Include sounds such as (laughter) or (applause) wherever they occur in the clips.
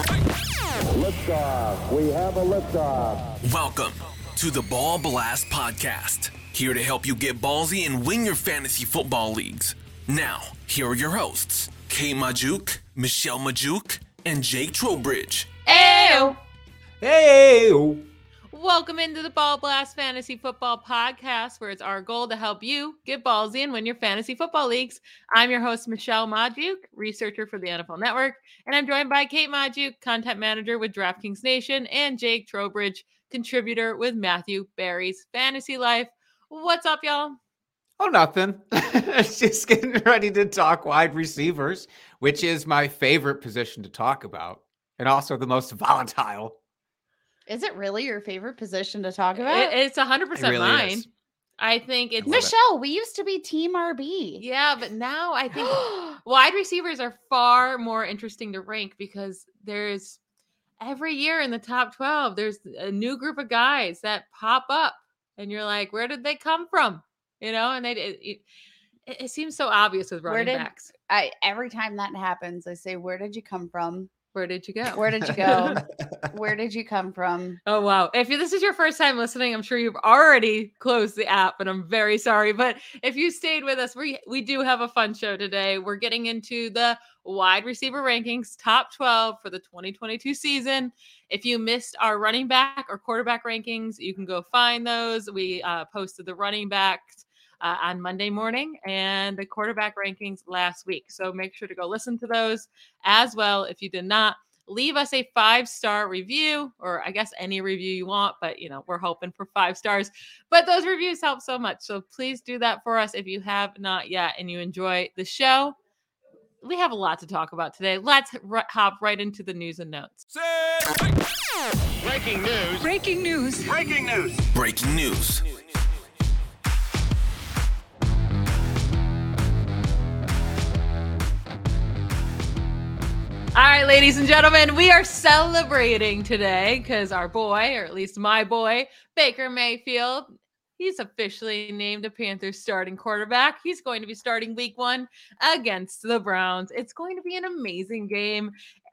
Liftoff. We have a liftoff. Welcome to the Ball Blast Podcast. Here to help you get ballsy and win your fantasy football leagues. Now, here are your hosts, Kay Majuk, Michelle Majuk, and Jake Trowbridge. Ew. Hey! Welcome into the Ball Blast Fantasy Football Podcast, where it's our goal to help you get ballsy and win your fantasy football leagues. I'm your host, Michelle Majuk, researcher for the NFL Network, and I'm joined by Kate Majuk, content manager with DraftKings Nation, and Jake Trowbridge, contributor with Matthew Berry's Fantasy Life. What's up, y'all? Oh, nothing. (laughs) Just getting ready to talk wide receivers, which is my favorite position to talk about, and also the most volatile. Is it really your favorite position to talk about? It- it's 100% It really mine. is. I think it's love it. Michelle, we used to be Team RB. Yeah, but now I think (gasps) wide receivers are far more interesting to rank because there's every year in the top 12 there's a new group of guys that pop up and you're like where did they come from you know and they it, it, it seems so obvious with Where running did- backs I every time that happens, I say, "Where did you come from? Where did you go Where did you go? Where did you come from?" (laughs) Oh wow! If this is your first time listening, I'm sure you've already closed the app, and I'm very sorry. But if you stayed with us, we we do have a fun show today. We're getting into the wide receiver rankings, top 12 for the 2022 season. If you missed our running back or quarterback rankings, you can go find those. We uh, posted the running backs uh, on Monday morning and the quarterback rankings last week. So make sure to go listen to those as well. If you did not, leave us a five star review or I guess any review you want, but you know, we're hoping for five stars. But those reviews help so much. So please do that for us if you have not yet and you enjoy the show. We have a lot to talk about today. Let's r- hop right into the news and notes. Breaking news. Breaking news. Breaking news. Breaking news. All right, ladies and gentlemen, we are celebrating today because our boy, or at least my boy, Baker Mayfield, he's officially named the Panthers starting quarterback. He's going to be starting week one against the Browns. It's going to be an amazing game.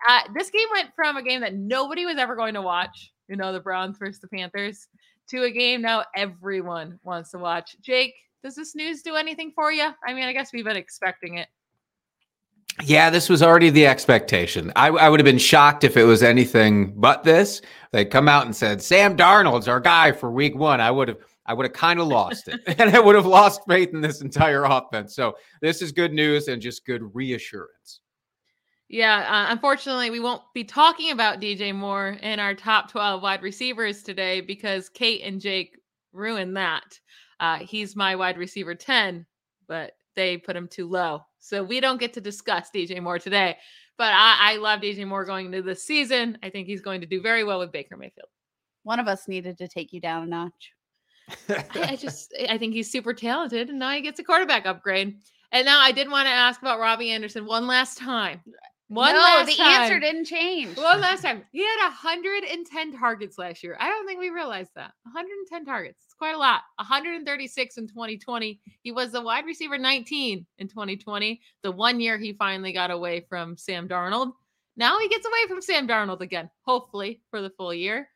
Uh, this game went from a game that nobody was ever going to watch, you know, the Browns versus the Panthers, to a game now everyone wants to watch. Jake, does this news do anything for you? I mean, I guess we've been expecting it. Yeah, this was already the expectation. I, I would have been shocked if it was anything but this. They come out and said Sam Darnold's our guy for Week One. I would have, I would have kind of lost it, (laughs) and I would have lost faith in this entire offense. So this is good news and just good reassurance. Yeah, uh, unfortunately, we won't be talking about DJ Moore in our top 12 wide receivers today because Kate and Jake ruined that. Uh, he's my wide receiver 10, but they put him too low. So we don't get to discuss DJ Moore today. But I, I love DJ Moore going into this season. I think he's going to do very well with Baker Mayfield. One of us needed to take you down a notch. I, I (laughs) just I think he's super talented, and now he gets a quarterback upgrade. And now I did want to ask about Robbie Anderson one last time. One no, last the time. answer didn't change. One last time. He had 110 targets last year. I don't think we realized that. 110 targets. It's quite a lot. 136 in 2020. He was the wide receiver 19 in 2020, the one year he finally got away from Sam Darnold. Now he gets away from Sam Darnold again, hopefully for the full year.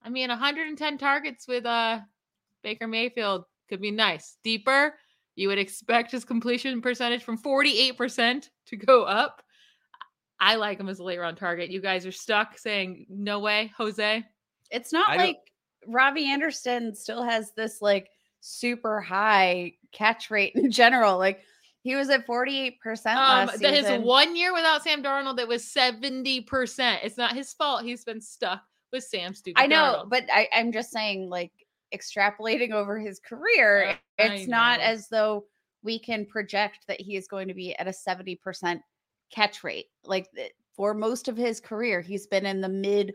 I mean, 110 targets with uh Baker Mayfield could be nice. Deeper, you would expect his completion percentage from 48% to go up. I like him as a late round target. You guys are stuck saying no way, Jose. It's not I don't- like Robbie Anderson still has this like super high catch rate in general. Like he was at 48% Um, his one year without Sam Darnold, it was 70%. It's not his fault. He's been stuck with Sam stupid. I know, Darnold. but I, I'm just saying, like extrapolating over his career, Uh, it's not as though we can project that he is going to be at a 70% catch rate. Like for most of his career, he's been in the mid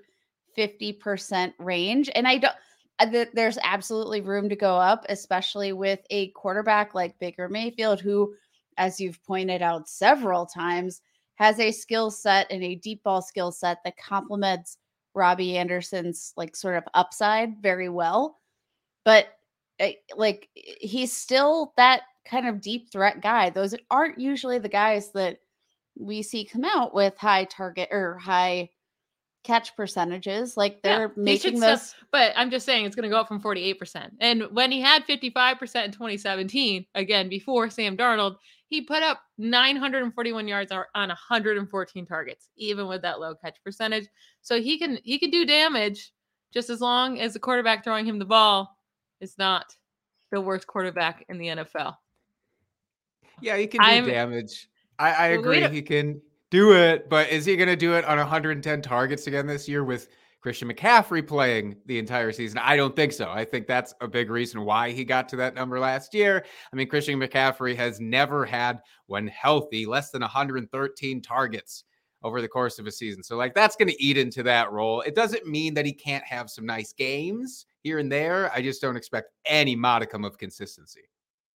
50% range. And I don't uh, there's absolutely room to go up, especially with a quarterback like Baker Mayfield, who, as you've pointed out several times, has a skill set and a deep ball skill set that complements Robbie Anderson's like sort of upside very well. But uh, like he's still that kind of deep threat guy. Those aren't usually the guys that we see come out with high target or high catch percentages. Like they're Yeah, making should those. still- but I'm just saying it's going to go up from 48%. And when he had 55% in 2017, again, before Sam Darnold, he put up 941 yards on on 114 targets, even with that low catch percentage. So he can he can do damage just as long as the quarterback throwing him the ball is not the worst quarterback in the NFL. Yeah, he can do I'm- damage. I, I agree he can do it, but is he going to do it on 110 targets again this year with Christian McCaffrey playing the entire season? I don't think so. I think that's a big reason why he got to that number last year. I mean, Christian McCaffrey has never had, when healthy, less than 113 targets over the course of a season. So, like, that's going to eat into that role. It doesn't mean that he can't have some nice games here and there. I just don't expect any modicum of consistency.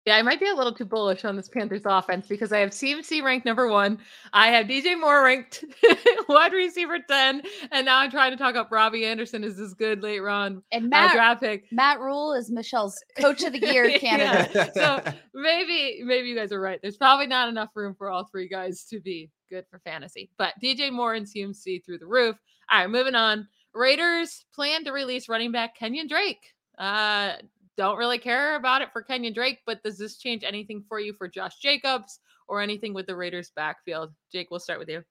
Yeah, I might be a little too bullish on this Panthers offense because I have CMC ranked number one. I have DJ Moore ranked (laughs) wide receiver 10. And now I'm trying to talk up Robbie Anderson as this good late round And uh, Matt draft pick. Matt Rhule is Michelle's coach of the year (laughs) Yeah. candidate. So maybe maybe you guys are right. There's probably not enough room for all three guys to be good for fantasy. But DJ Moore and CMC through the roof. All right, moving on. Raiders plan to release running back Kenyan Drake. Uh don't really care about it for Kenyan Drake, but does this change anything for you for Josh Jacobs or anything with the Raiders backfield? Jake, we'll start with you.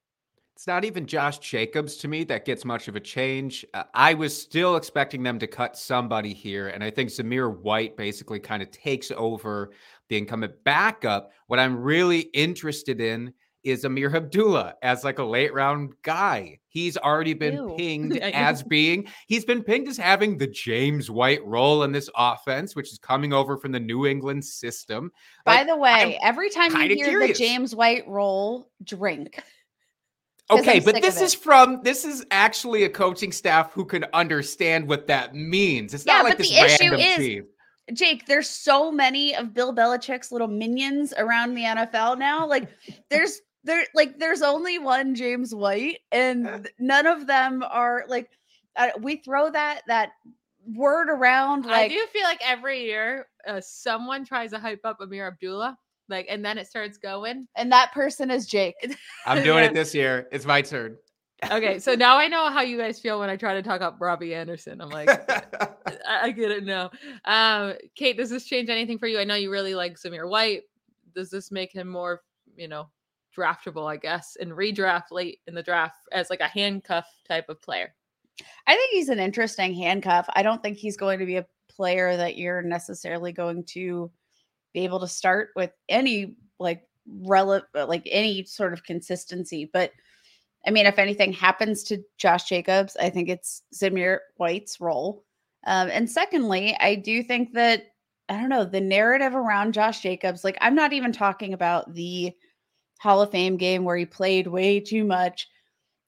It's not even Josh Jacobs to me that gets much of a change. Uh, I was still expecting them to cut somebody here, and I think Zamir White basically kind of takes over the incumbent backup. What I'm really interested in is Ameer Abdullah as like a late round guy. He's already been Ew. (laughs) pinged as being he's been pinged as having the James White role in this offense, which is coming over from the New England system. By Like, the way, every time you hear curious. the James White role, drink. (laughs) Okay, but this is from this is actually a coaching staff who can understand what that means. It's Yeah, not like but this the issue random is- team. Jake, there's so many of Bill Belichick's little minions around the NFL now. Like there's there like there's only one James White and none of them are like uh, we throw that that word around I do feel like every year uh, someone tries to hype up Ameer Abdullah, like, and then it starts going. and that person is Jake. (laughs) I'm doing Yeah. it this year. It's my turn. Okay, so now I know how you guys feel when I try to talk up Robbie Anderson. I'm like, (laughs) I, I get it now. Um, Kate, does this change anything for you? I know you really like Zamir White. Does this make him more, you know, draftable, I guess, and redraft late in the draft as like a handcuff type of player? I think he's an interesting handcuff. I don't think he's going to be a player that you're necessarily going to be able to start with any like relevant like any sort of consistency. But I mean, if anything happens to Josh Jacobs, I think it's Zamir White's role. Um, and secondly, I do think that I don't know the narrative around Josh Jacobs. Like, I'm not even talking about the Hall of Fame game where he played way too much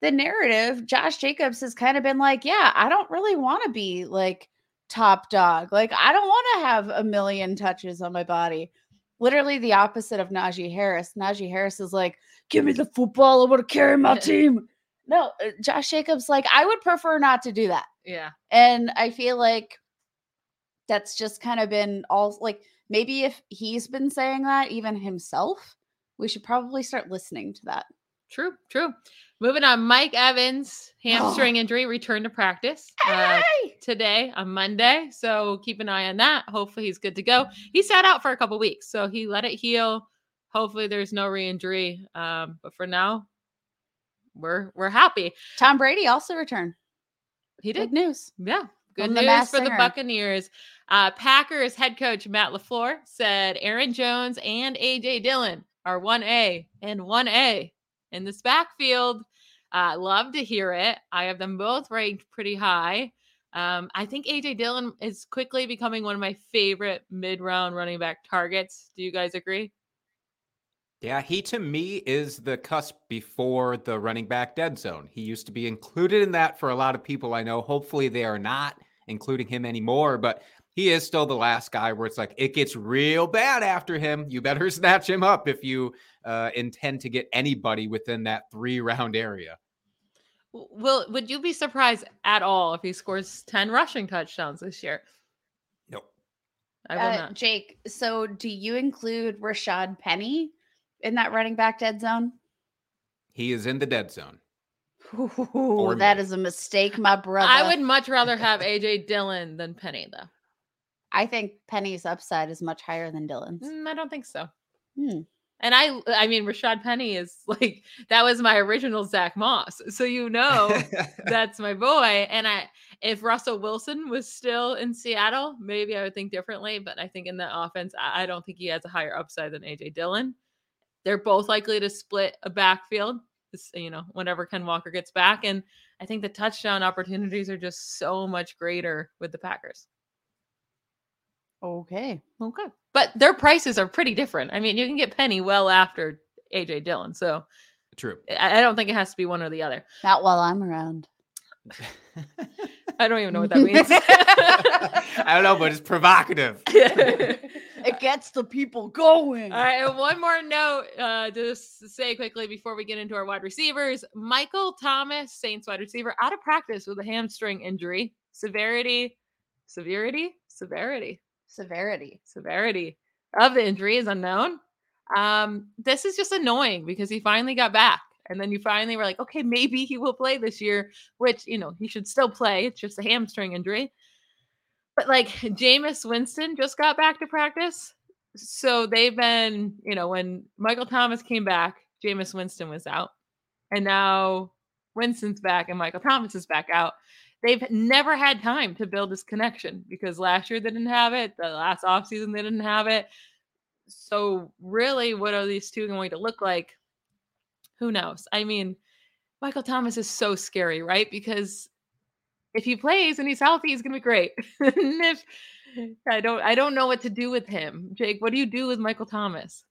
the narrative, Josh Jacobs has kind of been like, yeah, I don't really want to be like top dog. Like, I don't want to have a million touches on my body. Literally the opposite of Najee Harris. Najee Harris is like, give me the football. I want to carry my (laughs) team. No, uh, Josh Jacobs, like, I would prefer not to do that. Yeah. And I feel like that's just kind of been all like maybe if he's been saying that even himself, we should probably start listening to that. True, true. Moving on, Mike Evans, hamstring injury, returned to practice uh, Hey! today on Monday. So keep an eye on that. Hopefully, he's good to go. He sat out for a couple weeks, so he let it heal. Hopefully, there's no re-injury. Um, but for now, we're we're happy. Tom Brady also returned. He did, Big news. yeah. Good news for the Buccaneers. Uh, Packers head coach Matt LaFleur said Aaron Jones and AJ Dillon are one A and one A in this backfield. Uh, love to hear it. I have them both ranked pretty high. Um, I think AJ Dillon is quickly becoming one of my favorite mid-round running back targets. Do you guys agree? Yeah, he to me is the cusp before the running back dead zone. He used to be included in that for a lot of people I know. Hopefully, they are not including him anymore, but he is still the last guy where it's like it gets real bad after him. You better (laughs) snatch him up if you uh, intend to get anybody within that three round area. Will would you be surprised at all if he scores 10 rushing touchdowns this year? Nope. I will Uh, not. Jake, so do you include Rashaad Penny in that running back dead zone? He is in the dead zone. Ooh, that me. is a mistake, my brother. I would much rather (laughs) have AJ Dillon than Penny though. I think Penny's upside is much higher than Dillon's. Mm, I don't think so. Hmm. And I I mean Rashaad Penny is (laughs) like that was my original Zach Moss. So you know (laughs) that's my boy. And I if Russell Wilson was still in Seattle, maybe I would think differently. But I think in that offense, I, I don't think he has a higher upside than AJ Dillon. They're both likely to split a backfield, you know, whenever Ken Walker gets back. And I think the touchdown opportunities are just so much greater with the Packers. Okay. Okay. But their prices are pretty different. I mean, you can get Penny well after AJ Dillon. So True. I I don't think it has to be one or the other. Not while I'm around. (laughs) I don't even know what that (laughs) means. I don't know, but it's provocative. (laughs) It gets the people going. All right, and one more note, uh, just to say quickly before we get into our wide receivers. Michael Thomas, Saints wide receiver, out of practice with a hamstring injury. Severity, severity, severity, Severity. severity of the injury is unknown. Um, this is just annoying because he finally got back. And then you finally were like, okay, maybe he will play this year, which, you know, he should still play. It's just a hamstring injury. But like Jameis Winston just got back to practice. So they've been, you know, when Michael Thomas came back, Jameis Winston was out. And now Winston's back and Michael Thomas is back out. They've never had time to build this connection because last year they didn't have it. The last offseason they didn't have it. So really, what are these two going to look like? Who knows? I mean, Michael Thomas is so scary, right? Because if he plays and he's healthy, he's gonna be great. (laughs) if I don't I don't know what to do with him. Jake, what do you do with Michael Thomas?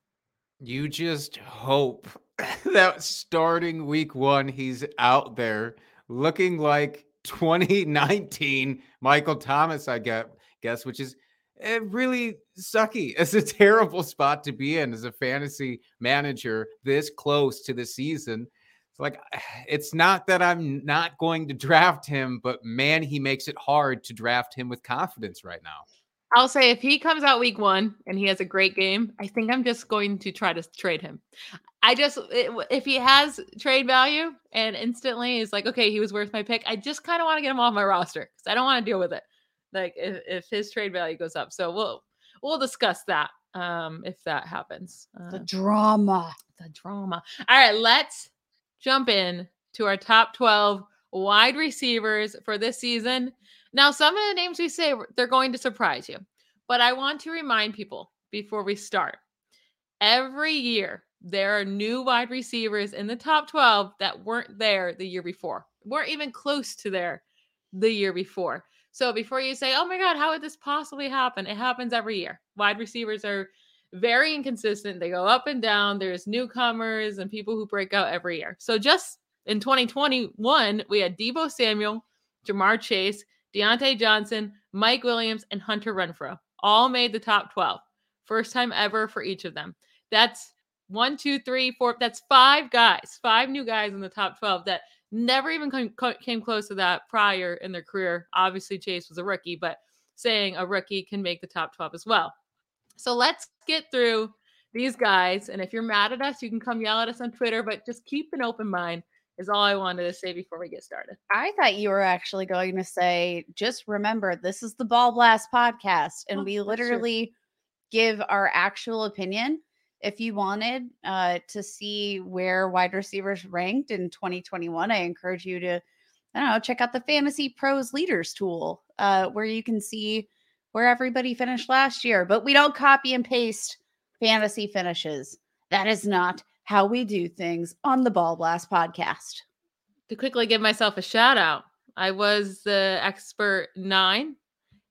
You just hope (laughs) that starting week one, he's out there looking like 2019 Michael Thomas, I guess, which is eh, really sucky. (laughs) It's a terrible spot to be in as a fantasy manager this close to the season. It's like, (sighs) it's not that I'm not going to draft him, but man, he makes it hard to draft him with confidence right now. I'll say if he comes out week one and he has a great game, I think I'm just going to try to trade him. I just if he has trade value and instantly is like, okay, he was worth my pick. I just kind of want to get him off my roster because I don't want to deal with it. Like if, if his trade value goes up, so we'll we'll discuss that um if that happens. The Uh, drama. the drama. All right, let's jump in to our top 12 wide receivers for this season. Now, some of the names we say they're going to surprise you, but I want to remind people before we start. Every year there are new wide receivers in the top 12 that weren't there the year before. weren't even close to there the year before. So before you say, "Oh my god, how would this possibly happen?" It happens every year. Wide receivers are very inconsistent. They go up and down. There's newcomers and people who break out every year. So just in 2021, we had Deebo Samuel, Ja'Marr Chase, Diontae Johnson, Mike Williams, and Hunter Renfrow all made the top 12. First time ever for each of them. That's one, two, three, four. That's five guys, five new guys in the top 12 that never even came close to that prior in their career. Obviously, Chase was a rookie, but saying a rookie can make the top 12 as well. So let's get through these guys. And if you're mad at us, you can come yell at us on Twitter, but just keep an open mind, is all I wanted to say before we get started. I thought you were actually going to say, just remember, this is the Ball Blast podcast, and Oh, we literally give our actual opinion. If you wanted uh, to see where wide receivers ranked in 2021, I encourage you to, I don't know, check out the Fantasy Pros Leaders tool, uh, where you can see where everybody finished last year. But we don't copy and paste fantasy finishes. That is not how we do things on the Ball Blast podcast. To quickly give myself a shout out, I was the expert nine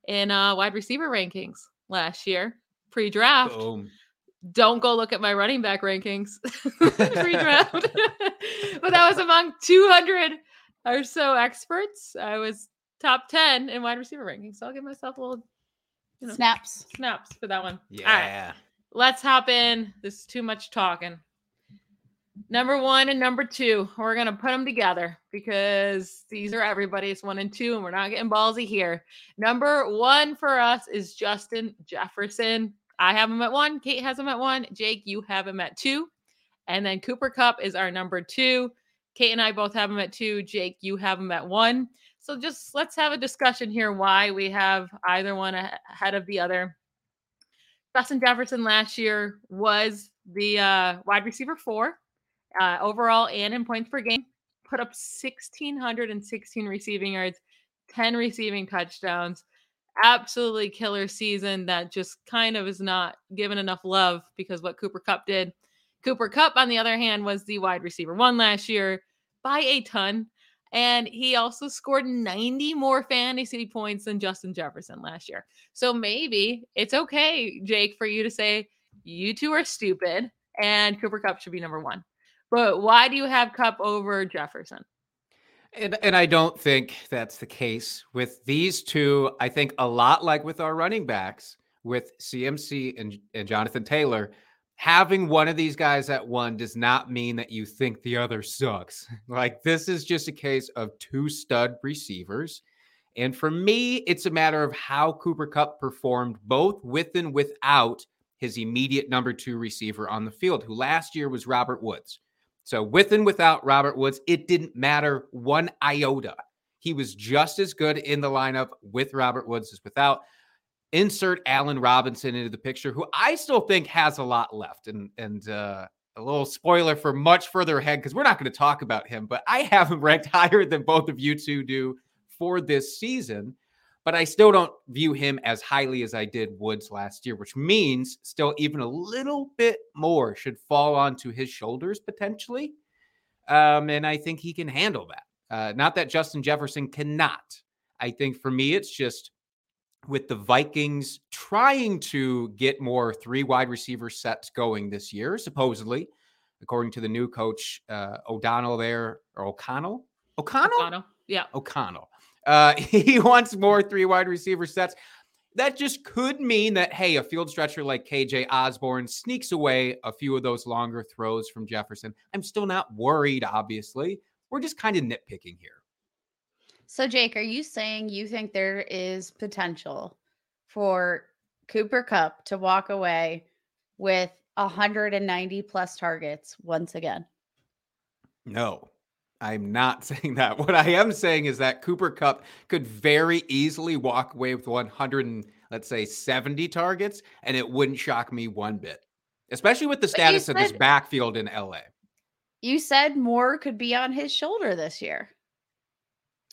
in uh, wide receiver rankings last year, pre draft. Don't go look at my running back rankings (laughs) pre-draft. (laughs) (laughs) but that was among 200 or so experts. I was top 10 in wide receiver rankings. So I'll give myself a little you know, Snaps. snaps for that one. All right, Yeah. let's hop in. This is too much talking. Number one and number two, we're gonna put them together because these are everybody's one and two, and we're not getting ballsy here. Number one for us is Justin Jefferson. I have him at one. Kate has him at one. Jake, you have him at two. And then Cooper Kupp is our number two. Kate and I both have him at two. Jake, you have him at one. So just let's have a discussion here why we have either one ahead of the other. Justin Jefferson last year was the uh, wide receiver four uh, overall and in points per game. Put up 1,616 receiving yards, 10 receiving touchdowns. Absolutely killer season that just kind of is not given enough love because what Cooper Kupp did. Cooper Kupp, on the other hand, was the wide receiver one last year by a ton. And he also scored 90 more fantasy points than Justin Jefferson last year. So maybe it's okay, Jake, for you to say you two are stupid and Cooper Kupp should be number one. But why do you have Kupp over Jefferson? And, and I don't think that's the case with these two. I think a lot like with our running backs, with CMC and, and Jonathan Taylor, having one of these guys at one does not mean that you think the other sucks. (laughs) Like this is just a case of two stud receivers. And for me, it's a matter of how Cooper Kupp performed both with and without his immediate number two receiver on the field, who last year was Robert Woods. So with and without Robert Woods, it didn't matter one iota. He was just as good in the lineup with Robert Woods as without. Insert Allen Robinson into the picture, who I still think has a lot left. And and uh, a little spoiler for much further ahead because we're not going to talk about him, but I have him ranked (laughs) higher than both of you two do for this season. But I still don't view him as highly as I did Woods last year, which means still even a little bit more should fall onto his shoulders potentially. Um, and I think he can handle that. Uh, not that Justin Jefferson cannot. I think for me, it's just with the Vikings trying to get more three wide receiver sets going this year, supposedly, according to the new coach uh, O'Donnell there or O'Connell. O'Connell? O'Connell. Yeah. O'Connell. Uh, (laughs) he wants more three wide receiver sets. That just could mean that, hey, a field stretcher like KJ Osborn sneaks away a few of those longer throws from Jefferson. I'm still not worried, obviously. We're just kind of nitpicking here. So, Jake, are you saying you think there is potential for Cooper Kupp to walk away with 190 plus targets once again? No, I'm not (laughs) saying that. What I am saying is that Cooper Kupp could very easily walk away with 100 and let's say 70 targets, and it wouldn't shock me one bit, especially with the status of this backfield in LA. You said more could be on his shoulder this year.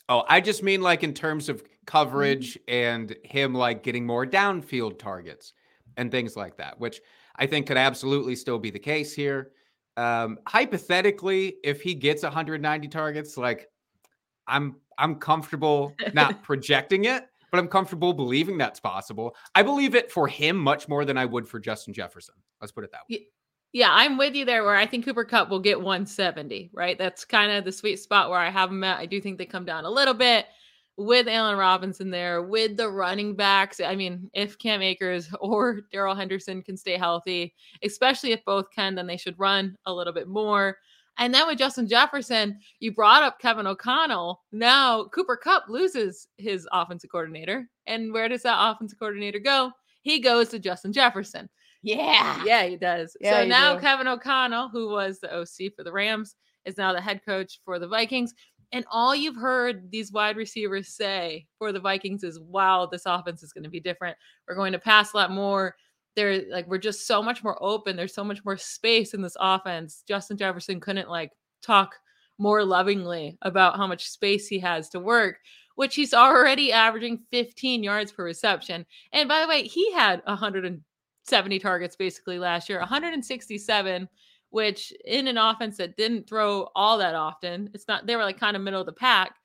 Oh, I just mean like in terms of mm-hmm. coverage and him like getting more downfield targets and things like that, which I think could absolutely still be the case here. Um, hypothetically, if he gets 190 targets, like I'm I'm comfortable not (laughs) projecting it, but I'm comfortable believing that's possible. I believe it for him much more than I would for Justin Jefferson. Let's put it that way. Yeah, I'm with you there where I think Cooper Kupp will get 170, right? That's kind of the sweet spot where I have him at. I do think they come down a little bit with Allen Robinson there, with the running backs. I mean, if Cam Akers (laughs) or Darrell Henderson can stay healthy, especially if both can, then they should run a little bit more. And then with Justin Jefferson, you brought up Kevin O'Connell. Now Cooper Kupp loses his offensive coordinator. And where does that offensive coordinator go? He goes to Justin Jefferson. Yeah. Yeah, he does. Yeah, so now do. Kevin O'Connell, who was the OC for the Rams, is now the head coach for the Vikings. And all you've heard these wide receivers say for the Vikings is, wow, this offense is going to be different. We're going to pass a lot more. They're like, we're just so much more open. There's so much more space in this offense. Justin Jefferson couldn't like talk more lovingly about how much space he has to work, which he's already averaging 15 yards per reception. And by the way, he had 170 targets basically last year, 167, which in an offense that didn't throw all that often, it's not, they were like kind of middle of the pack.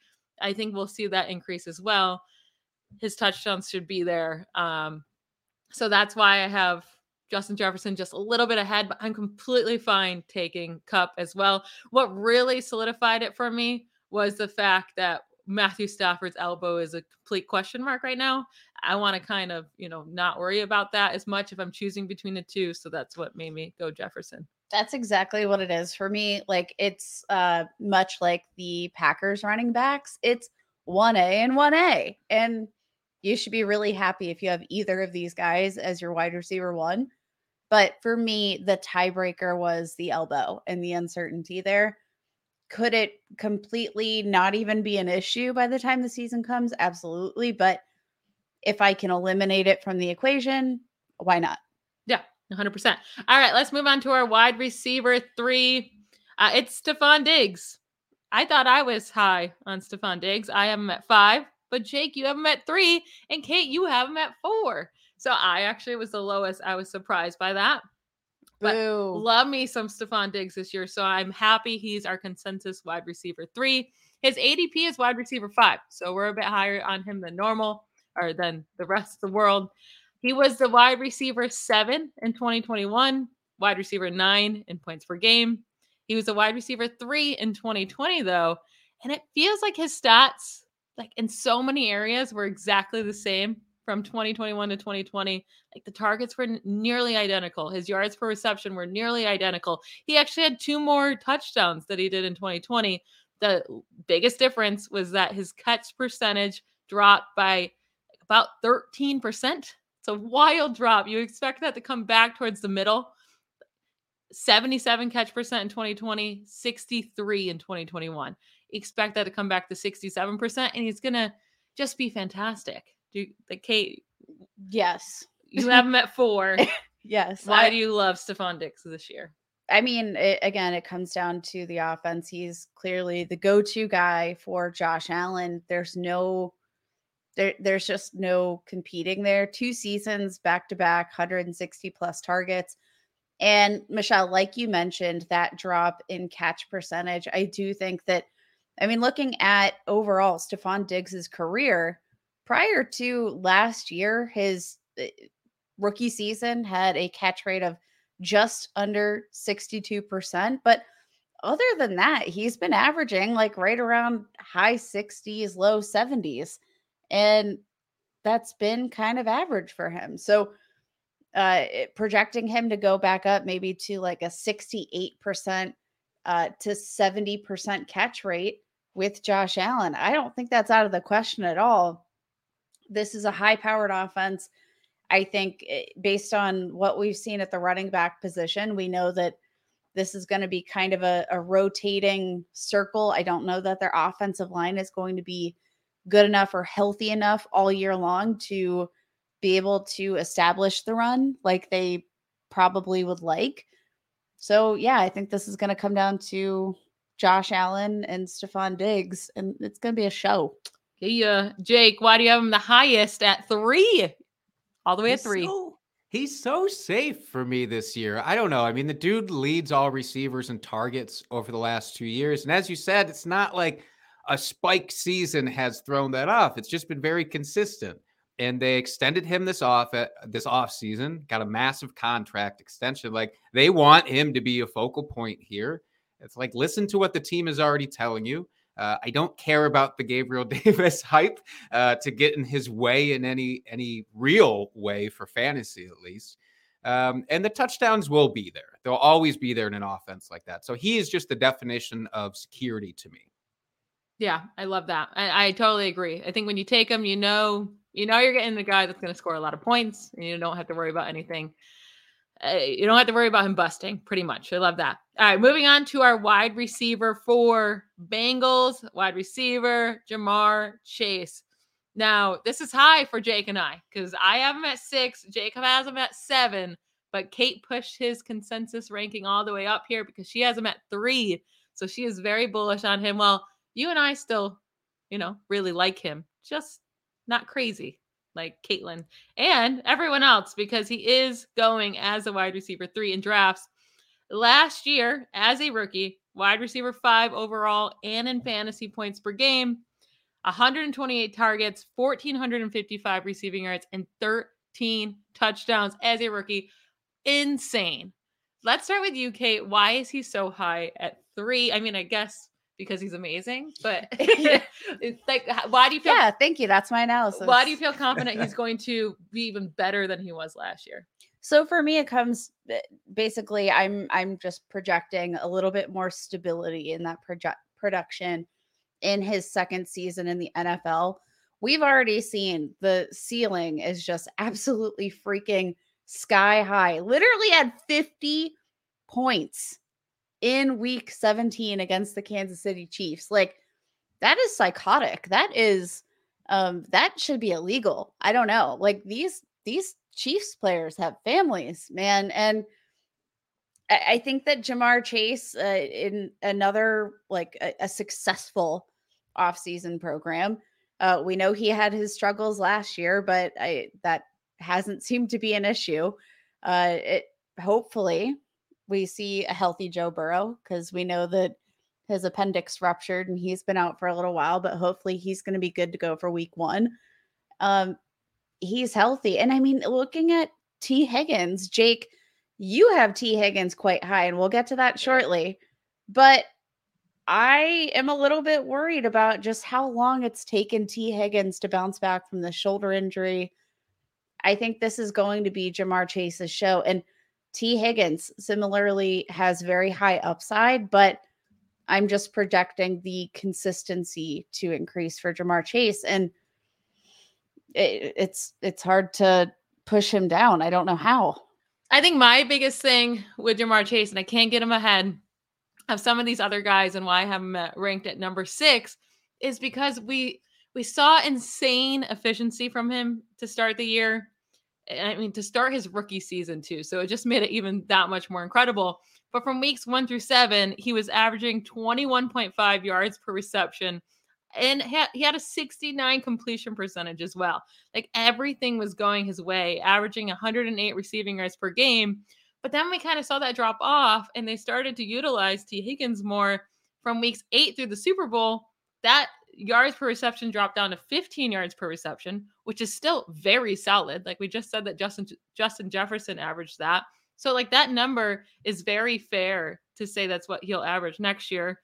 I think we'll see that increase as well. His touchdowns should be there. Um, so that's why I have Justin Jefferson just a little bit ahead, but I'm completely fine taking Kupp as well. What really solidified it for me was the fact that Matthew Stafford's elbow is a complete question mark right now. I want to kind of, you know, not worry about that as much if I'm choosing between the two. So that's what made me go Jefferson. That's exactly what it is for me. Like it's uh much like the Packers running backs. It's 1A and 1A. And you should be really happy if you have either of these guys as your wide receiver one. But for me, the tiebreaker was the elbow and the uncertainty there. Could it completely not even be an issue by the time the season comes? Absolutely. But if I can eliminate it from the equation, why not? Yeah, 100%. All right, let's move on to our wide receiver three. Uh, it's Stefon Diggs. I thought I was high on Stefon Diggs. I have him at five, but Jake, you have him at three, and Kate, you have him at four. So I actually was the lowest. I was surprised by that. But Boo. love me some Stefon Diggs this year. So I'm happy he's our consensus wide receiver three. His ADP is wide receiver five. So we're a bit higher on him than normal or than the rest of the world. He was the wide receiver seven in 2021, wide receiver nine in points per game. He was a wide receiver three in 2020, though. And it feels like his stats, like in so many areas, were exactly the same from 2021 to 2020. Like the targets were nearly identical. His yards per reception were nearly identical. He actually had two more touchdowns that he did in 2020. The biggest difference was that his catch percentage dropped by about 13%. It's a wild drop. You expect that to come back towards the middle. 77 catch percent in 2020, 63 in 2021. Expect that to come back to 67%, and he's gonna just be fantastic. Do the Kate, Yes. you have him at four. (laughs) Yes. Why I- do you love Stefon Diggs this year? I mean, it, again, it comes down to the offense. He's clearly the go-to guy for Josh Allen. There's no, there, there's just no competing there. Two seasons back to back, 160 plus targets. And Michelle, like you mentioned, that drop in catch percentage, I do think that, I mean, looking at overall Stefon Diggs's career prior to last year, his uh, rookie season had a catch rate of just under 62%. But other than that, he's been averaging like right around high 60s, low 70s. And that's been kind of average for him. So, uh, projecting him to go back up maybe to like a 68% uh, to 70% catch rate with Josh Allen, I don't think that's out of the question at all. This is a high powered offense. I think eh, based on what we've seen at the running back position, we know that this is going to be kind of a, a rotating circle. I don't know that their offensive line is going to be good enough or healthy enough all year long to be able to establish the run like they probably would like. So, yeah, I think this is going to come down to Josh Allen and Stefon Diggs, and it's going to be a show. Yeah, Jake, why do you have him the highest at three? All the way at three. so- he's so safe for me this year. I don't know. I mean, the dude leads all receivers and targets over the last two years. And as you said, it's not like a spike season has thrown that off. It's just been very consistent. And they extended him this off at this off season, got a massive contract extension. Like they want him to be a focal point here. It's like listen to what the team is already telling you. Uh, I don't care about the Gabriel (laughs) Davis hype uh, to get in his way in any any real way for fantasy, at least. Um, and the touchdowns will be there; they'll always be there in an offense like that. So he is just the definition of security to me. Yeah, I love that. I, I totally agree. I think when you take him, you know, you know, you're getting the guy that's going to score a lot of points, and you don't have to worry about anything. Uh, you don't have to worry about him busting, pretty much. I love that. All right, moving on to our wide receiver for Bengals, wide receiver Ja'Marr Chase. Now, this is high for Jake and I because I have him at six, Jacob has him at seven, but Kate pushed his consensus ranking all the way up here because she has him at three. So she is very bullish on him. Well, you and I still, you know, really like him, just not crazy like Caitlin and everyone else because he is going as a wide receiver three in drafts. Last year, as a rookie, wide receiver five overall and in fantasy points per game, 128 targets, 1,455 receiving yards, and 13 touchdowns as a rookie. Insane. Let's start with you, Kate. Why is he so high at three? I mean, I guess because he's amazing. (laughs) But (laughs) it's like, why do you feel? Yeah, thank you. That's my analysis. Why do you feel confident he's (laughs) going to be even better than he was last year? So for me, it comes basically. I'm I'm just projecting a little bit more stability in that project production in his second season in the NFL. We've already seen the ceiling is just absolutely freaking sky high. Literally had 50 points in week 17 against the Kansas City Chiefs. Like that is psychotic. That is um that should be illegal. I don't know. Like these these Chiefs players have families, man, and I, think that Ja'Marr Chase uh, in another like a, a successful offseason program. Uh, we know he had his struggles last year, but I that hasn't seemed to be an issue. Uh, it hopefully we see a healthy Joe Burrow because we know that his appendix ruptured and he's been out for a little while, but hopefully he's going to be good to go for week one. Um, he's healthy. And I mean, looking at Tee Higgins, Jake, you have Tee Higgins quite high, and we'll get to that shortly. But I am a little bit worried about just how long it's taken Tee Higgins to bounce back from the shoulder injury. I think this is going to be Ja'Marr Chase's show. And Tee Higgins similarly has very high upside, but I'm just projecting the consistency to increase for Ja'Marr Chase. And it, it's it's hard to push him down. I don't know how. I think my biggest thing with Ja'Marr Chase, and I can't get him ahead of some of these other guys, and why I have him ranked at number six, is because we we saw insane efficiency from him to start the year. I mean, to start his rookie season too. So it just made it even that much more incredible. But from weeks one through seven, he was averaging 21.5 yards per reception. And he had a 69 completion percentage as well. Like everything was going his way, averaging 108 receiving yards per game. But then we kind of saw that drop off, and they started to utilize Tee Higgins more from weeks eight through the Super Bowl. That yards per reception dropped down to 15 yards per reception, which is still very solid. Like we just said that Justin Justin Jefferson averaged that. So like that number is very fair to say that's what he'll average next year.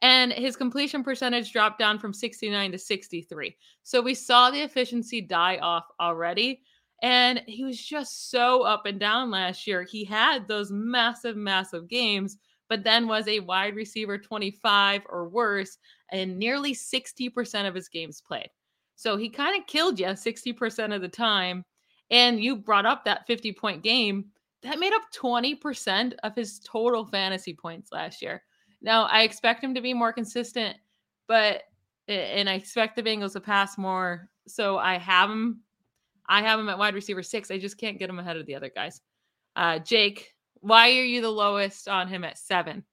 And his completion percentage dropped down from 69 to 63. So we saw the efficiency die off already. And he was just so up and down last year. He had those massive, massive games, but then was a wide receiver 25 or worse in nearly 60% of his games played. So he kind of killed you 60% of the time. And you brought up that 50 point game that made up 20% of his total fantasy points last year. Now, I expect him to be more consistent, but and I expect the Bengals to pass more. So I have him I have him at wide receiver 6. I just can't get him ahead of the other guys. Uh Jake, why are you the lowest on him at 7?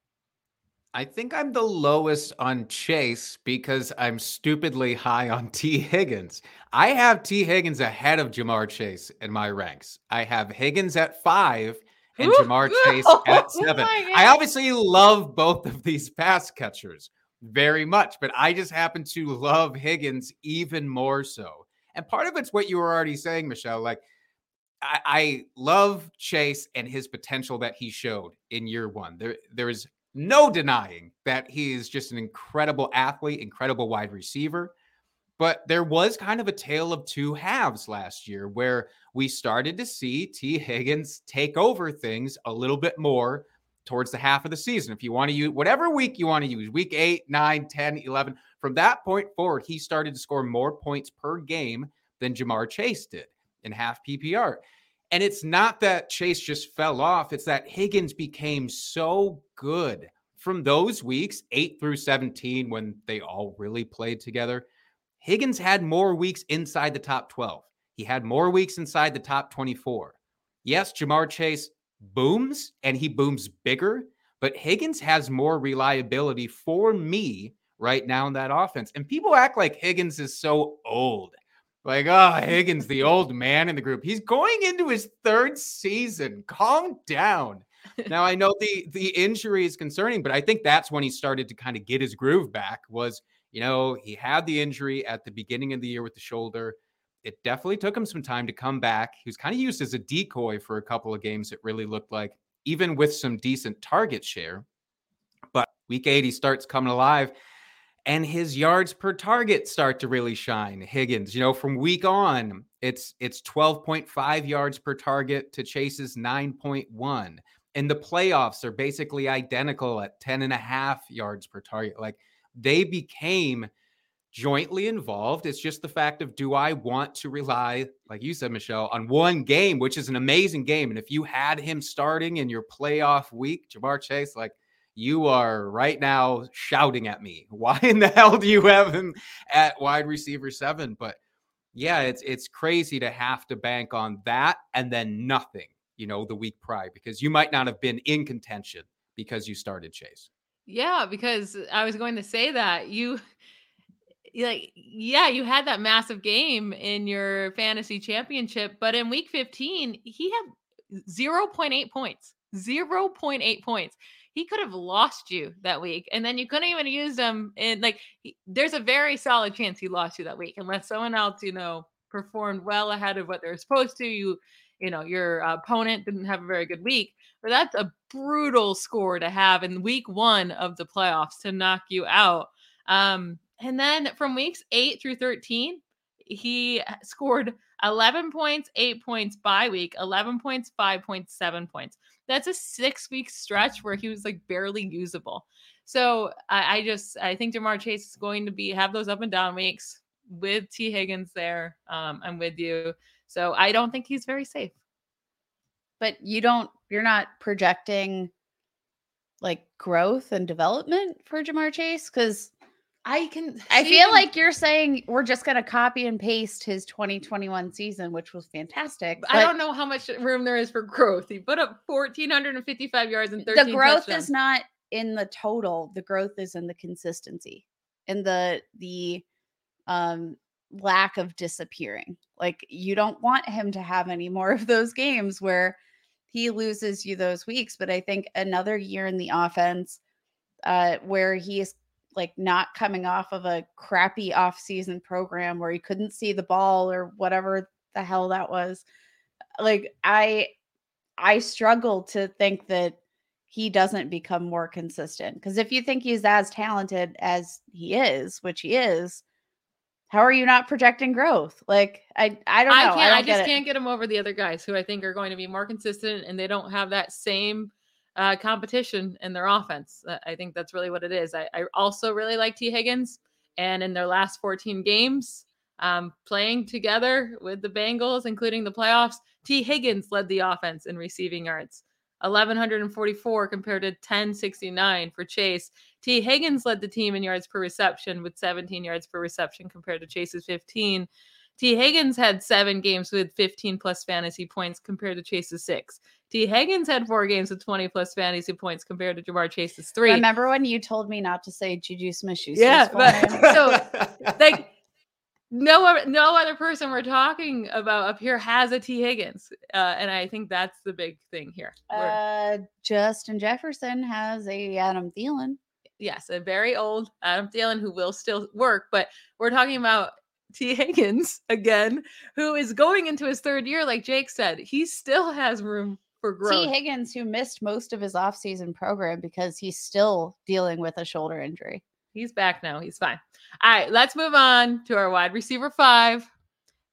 I think I'm the lowest on Chase because I'm stupidly high on (laughs) Tee Higgins. I have Tee Higgins ahead of Ja'Marr Chase in my ranks. I have Higgins at five and Ooh. Ja'Marr (laughs) Chase oh at seven. my I obviously love both of these pass catchers very much, but I just happen to love Higgins even more so. And part of it's what you were already saying, Michelle. Like, I, I love Chase and his potential that he showed in year one. There, there is no denying that he is just an incredible athlete, incredible wide receiver. But there was kind of a tale of two halves last year where we started to see Tee Higgins take over things a little bit more towards the half of the season. If you want to use whatever week you want to use, week 8, 9, 10, 11, from that point forward, he started to score more points per game than Ja'Marr Chase did in half PPR. And it's not that Chase just fell off, it's that Higgins became so good from those weeks, 8 through 17, when they all really played together. Higgins had more weeks inside the top 12. He had more weeks inside the top 24. Yes, Ja'Marr Chase booms and he booms bigger, but Higgins has more reliability for me right now in that offense. And people act like Higgins is so old. Like, oh, Higgins, the old man in the group. He's going into his third season. Calm down. Now I know the the injury is concerning, but I think that's when he started to kind of get his groove back. Was you know he had the injury at the beginning of the year with the shoulder. It definitely took him some time to come back. He was kind of used as a decoy for a couple of games. It really looked like, even with some decent target share. But Week eight, he starts coming alive and his yards per target start to really shine. Higgins, you know, from week on, it's it's 12.5 yards per target to Chase's 9.1. And the playoffs are basically identical at 10 and a half yards per target. Like they became jointly involved. It's just the fact of do I want to rely, like you said, Michelle, on one game, which is an amazing game. And if you had him starting in your playoff week, Ja'Marr Chase, like you are right now shouting at me. (laughs) Why in the hell do you have him at wide receiver seven? But yeah, it's it's crazy to have to bank on that and then nothing, you know, the week prior because you might not have been in contention because you started Chase. Yeah, because I was going to say that you like yeah, you had that massive game in your fantasy championship, but in week 15, he had 0.8 points. 0.8 points he could have lost you that week and then you couldn't even use them in like he, there's a very solid chance he lost you that week unless someone else you know performed well ahead of what they're supposed to you you know your opponent didn't have a very good week but that's a brutal score to have in week one of the playoffs to knock you out um and then from weeks 8 through 13 he scored 11 points 8 points by week 11 points 5 points 7 points that's a six week stretch where he was like barely usable. So I, I just I think Ja'Marr Chase is going to be have those up and down weeks with Tee Higgins there. Um, I'm with you. So I don't think he's very safe. But you don't you're not projecting like growth and development for Ja'Marr Chase because I can. I feel him. like you're saying we're just going to copy and paste his 2021 season, which was fantastic. I don't know how much room there is for growth. He put up 1,455 yards and 13 The growth touchdowns. is not in the total. The growth is in the consistency and the the um lack of disappearing. Like you don't want him to have any more of those games where he loses you those weeks. But I think another year in the offense uh, where he is like not coming off of a crappy off-season program where he couldn't see the ball or whatever the hell that was like i i struggle to think that he doesn't become more consistent because if you think he's as talented as he is which he is how are you not projecting growth like i i don't know i, can't, I, I, just it. can't get him over the other guys who i think are going to be more consistent and they don't have that same uh, competition in their offense. Uh, I think that's really what it is. I, I, also really like Tee Higgins, and in their last 14 games, um, playing together with the Bengals, including the playoffs, Tee Higgins led the offense in receiving yards. 1144 compared to 1069 for Chase. Tee Higgins led the team in yards per reception with 17 yards per reception compared to Chase's 15. Tee Higgins had seven games with 15 plus fantasy points compared to Chase's six. Tee Higgins had four games with 20 plus fantasy points compared to Ja'Marr Chase's three. Remember when you told me not to say JuJu Smith-Schuster? Yeah, but so like no no other person we're talking about up here has a Tee Higgins, uh, and I think that's the big thing here. Uh, Justin Jefferson has a Adam Thielen. Yes, a very old Adam Thielen who will still work, but we're talking about Tee Higgins again, who is going into his third year, like Jake said. He still has room for growth. Tee Higgins, who missed most of his offseason program because he's still dealing with a shoulder injury. He's back now. He's fine. All right, let's move on to our wide receiver five.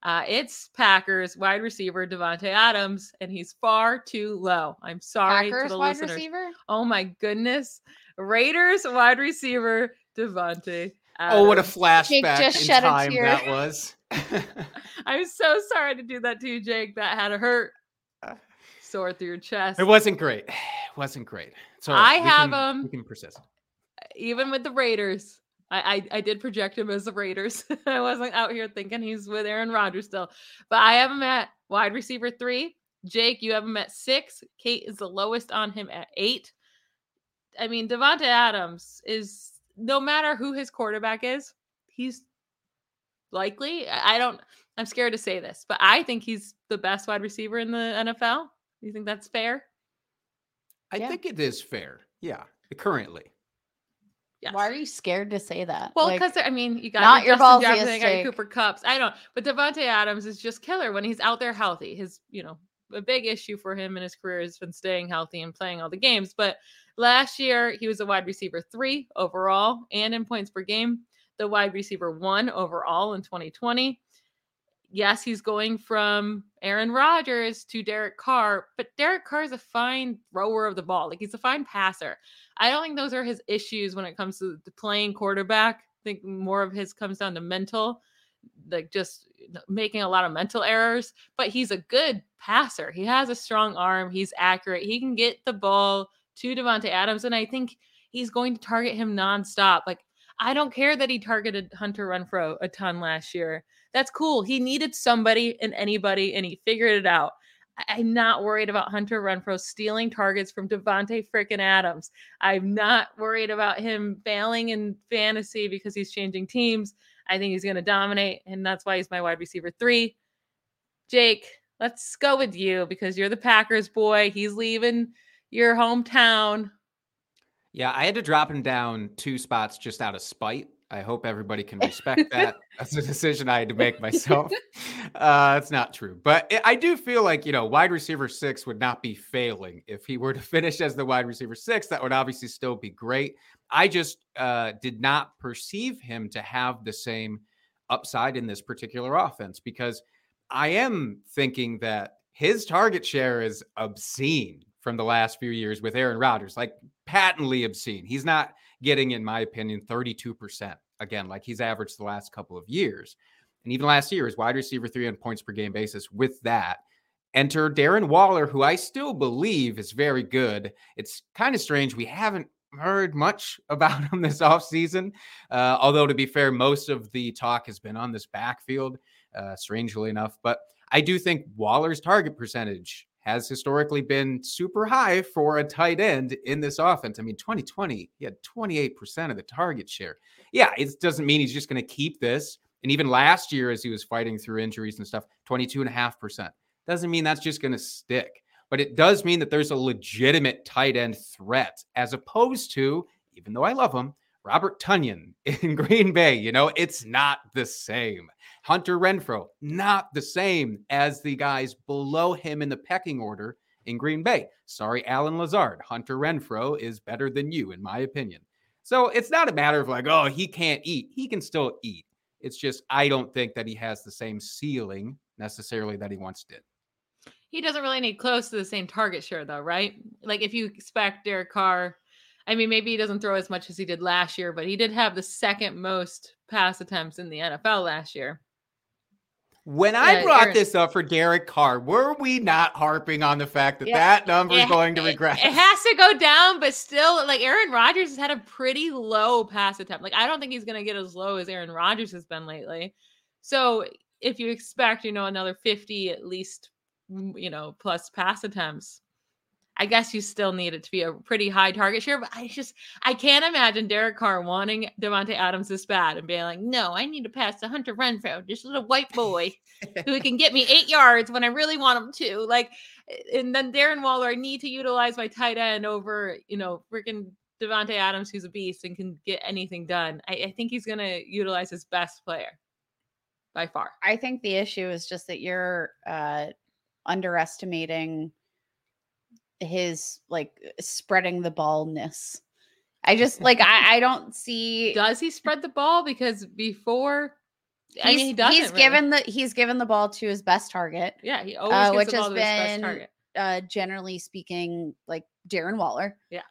Uh, it's Packers wide receiver Davante Adams, and he's far too low. I'm sorry Packers to the wide listeners. receiver. Oh my goodness, Raiders wide receiver Oh, what a flashback just in shed a time tear. that (laughs) was. (laughs) I'm so sorry to do that to you, Jake. That had to hurt. Sore through your chest. it wasn't great. It (sighs) wasn't great. So I have, um, We can persist. even with the Raiders. I, I, I did project him as the Raiders. (laughs) I wasn't out here thinking he's with Aaron Rodgers still, but I have him at wide receiver three. Jake, you have him at six. Kate is the lowest on him at eight. I mean, Davante Adams is no matter who his quarterback is, he's likely. I I don't. I'm scared to say this, but I think he's the best wide receiver in the NFL. You think that's fair? I yeah. think it is fair. Yeah, currently. Yes. Why are you scared to say that? Well, Like, because I mean, you got not your your Justin Jefferson, got your. Cooper Kupps. I don't, but Davante Adams is just killer when he's out there healthy. His, you know, a big issue for him in his career has been staying healthy and playing all the games. But Last year, he was a wide receiver three overall and in points per game, the wide receiver one overall in 2020. Yes, he's going from Aaron Rodgers to Derek Carr, but Derek Carr is a fine thrower of the ball. Like he's a fine passer. I don't think those are his issues when it comes to playing quarterback. I think more of his comes down to mental, like just making a lot of mental errors. But he's a good passer. He has a strong arm. He's accurate. He can get the ball to Davante Adams, and I think he's going to target him nonstop. Like I don't care that he targeted Hunter Renfrow a ton last year. That's cool. He needed somebody and anybody, and he figured it out. I'm not worried about Hunter Renfrow stealing targets from Davante freaking Adams. I'm not worried about him failing in fantasy because he's changing teams. I think he's going to dominate, and that's why he's my wide receiver three. Jake, let's go with you because you're the Packers boy. He's leaving your hometown. Yeah, I had to drop him down two spots just out of spite. I hope everybody can respect (laughs) that. That's a decision I had to make myself. (laughs) Uh, it's not true, but I do feel like you know, wide receiver six would not be failing if he were to (laughs) finish as the wide receiver six. That would obviously still be great. I just uh, did not perceive him to have the same upside in this particular offense because I am thinking that his target share is obscene from the last few years with Aaron Rodgers, like patently obscene. He's not getting, in my opinion, 32% again, like he's averaged the last couple of years. And even last year, his wide receiver three on points per game basis with that. Enter Darren Waller, who I still believe is very good. It's kind of strange. We haven't heard much (laughs) about him this offseason. Uh, although, to be fair, most of the talk has been on this backfield, uh, strangely enough. But I do think Waller's target percentage has historically been super high for a tight end in this offense. I mean, 2020, he had 28% of the target share. Yeah, it doesn't mean he's just going to keep this. And even last year, as he was fighting through injuries and stuff, 22.5%. Doesn't mean that's just going to stick. But it does mean that there's a legitimate tight end threat, as opposed to, even though I love him, Robert Tonyan (laughs) in Green Bay. You know, it's not the same. Hunter Renfrow, not the same as the guys below him in the pecking order in Green Bay. Sorry, Allen Lazard. Hunter Renfrow is better than you, in my opinion. So it's not a matter of like, oh, he can't eat. He can still eat. It's just, I don't think that he has the same ceiling necessarily that he once did. He doesn't really need close to the same target share, though, right? Like if you expect Derek Carr, I mean, maybe he doesn't throw as much as he did last year, but he did have the second most pass attempts in the NFL last year. When I brought this up for Derek Carr, were we not harping on the fact that yeah, that number is going to regress? It, it has to go down, but still, like Aaron Rodgers has had a pretty low pass attempt. Like I don't think he's going to get as low as Aaron Rodgers has been lately. So if you expect, you know, another 50 at least, mm, you know, plus pass attempts, I guess you still need it to be a pretty high target share, but I just I can't imagine Derek Carr wanting Davante Adams this bad and being like, no, I need to pass to Hunter Renfrow, just a white boy who can get me eight yards when I really want him to. Like, and then Darren Waller, I need to utilize my tight end over, you know, freaking Davante Adams, who's a beast and can get anything done. I, I think he's gonna utilize his best player by far. I think the issue is just that you're uh underestimating his like spreading the ballness. I just like I, I don't see does he spread the ball because before he's, I mean, he doesn't he's really. given the he's given the ball to his best target. Yeah, he always uh, which has been uh, generally speaking like Darren Waller. Yeah.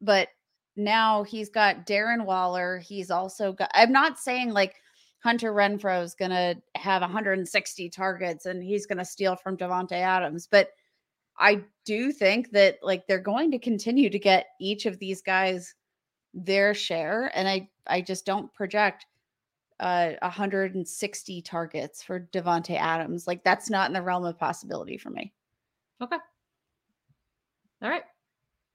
But now he's got Darren Waller. He's also got I'm not saying like Hunter Renfrow is gonna have 160 targets and he's gonna steal from Davante Adams, but I do think that like they're going to continue to get each of these guys their share and I I just don't project uh 160 targets for Davante Adams. Like that's not in the realm of possibility for me. Okay. All right.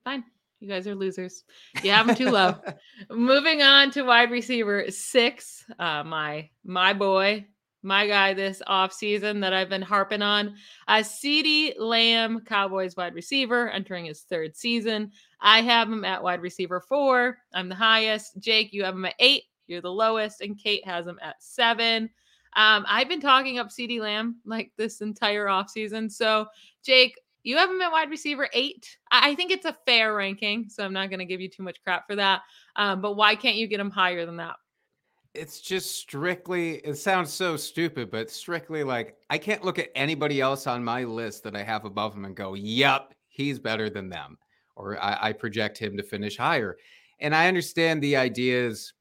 Fine. You guys are losers. You have them too low. (laughs) Moving on to wide receiver six. Uh, my my boy my guy this offseason that I've been harping on. Uh, CeeDee Lamb, Cowboys wide receiver, entering his third season. I have him at wide receiver four. I'm the highest. Jake, you have him at eight. You're the lowest. And Kate has him at seven. Um, I've been talking up CeeDee Lamb like this entire offseason. So, Jake, You have him at wide receiver eight. I think it's a fair ranking, so I'm not going to give you too much crap for that. Um, but why can't you get him higher than that? It's just strictly, it sounds so stupid, but strictly like I can't look at anybody else on my list that I have above him and go, yep, he's better than them. Or I, I project him to finish higher. And I understand the idea is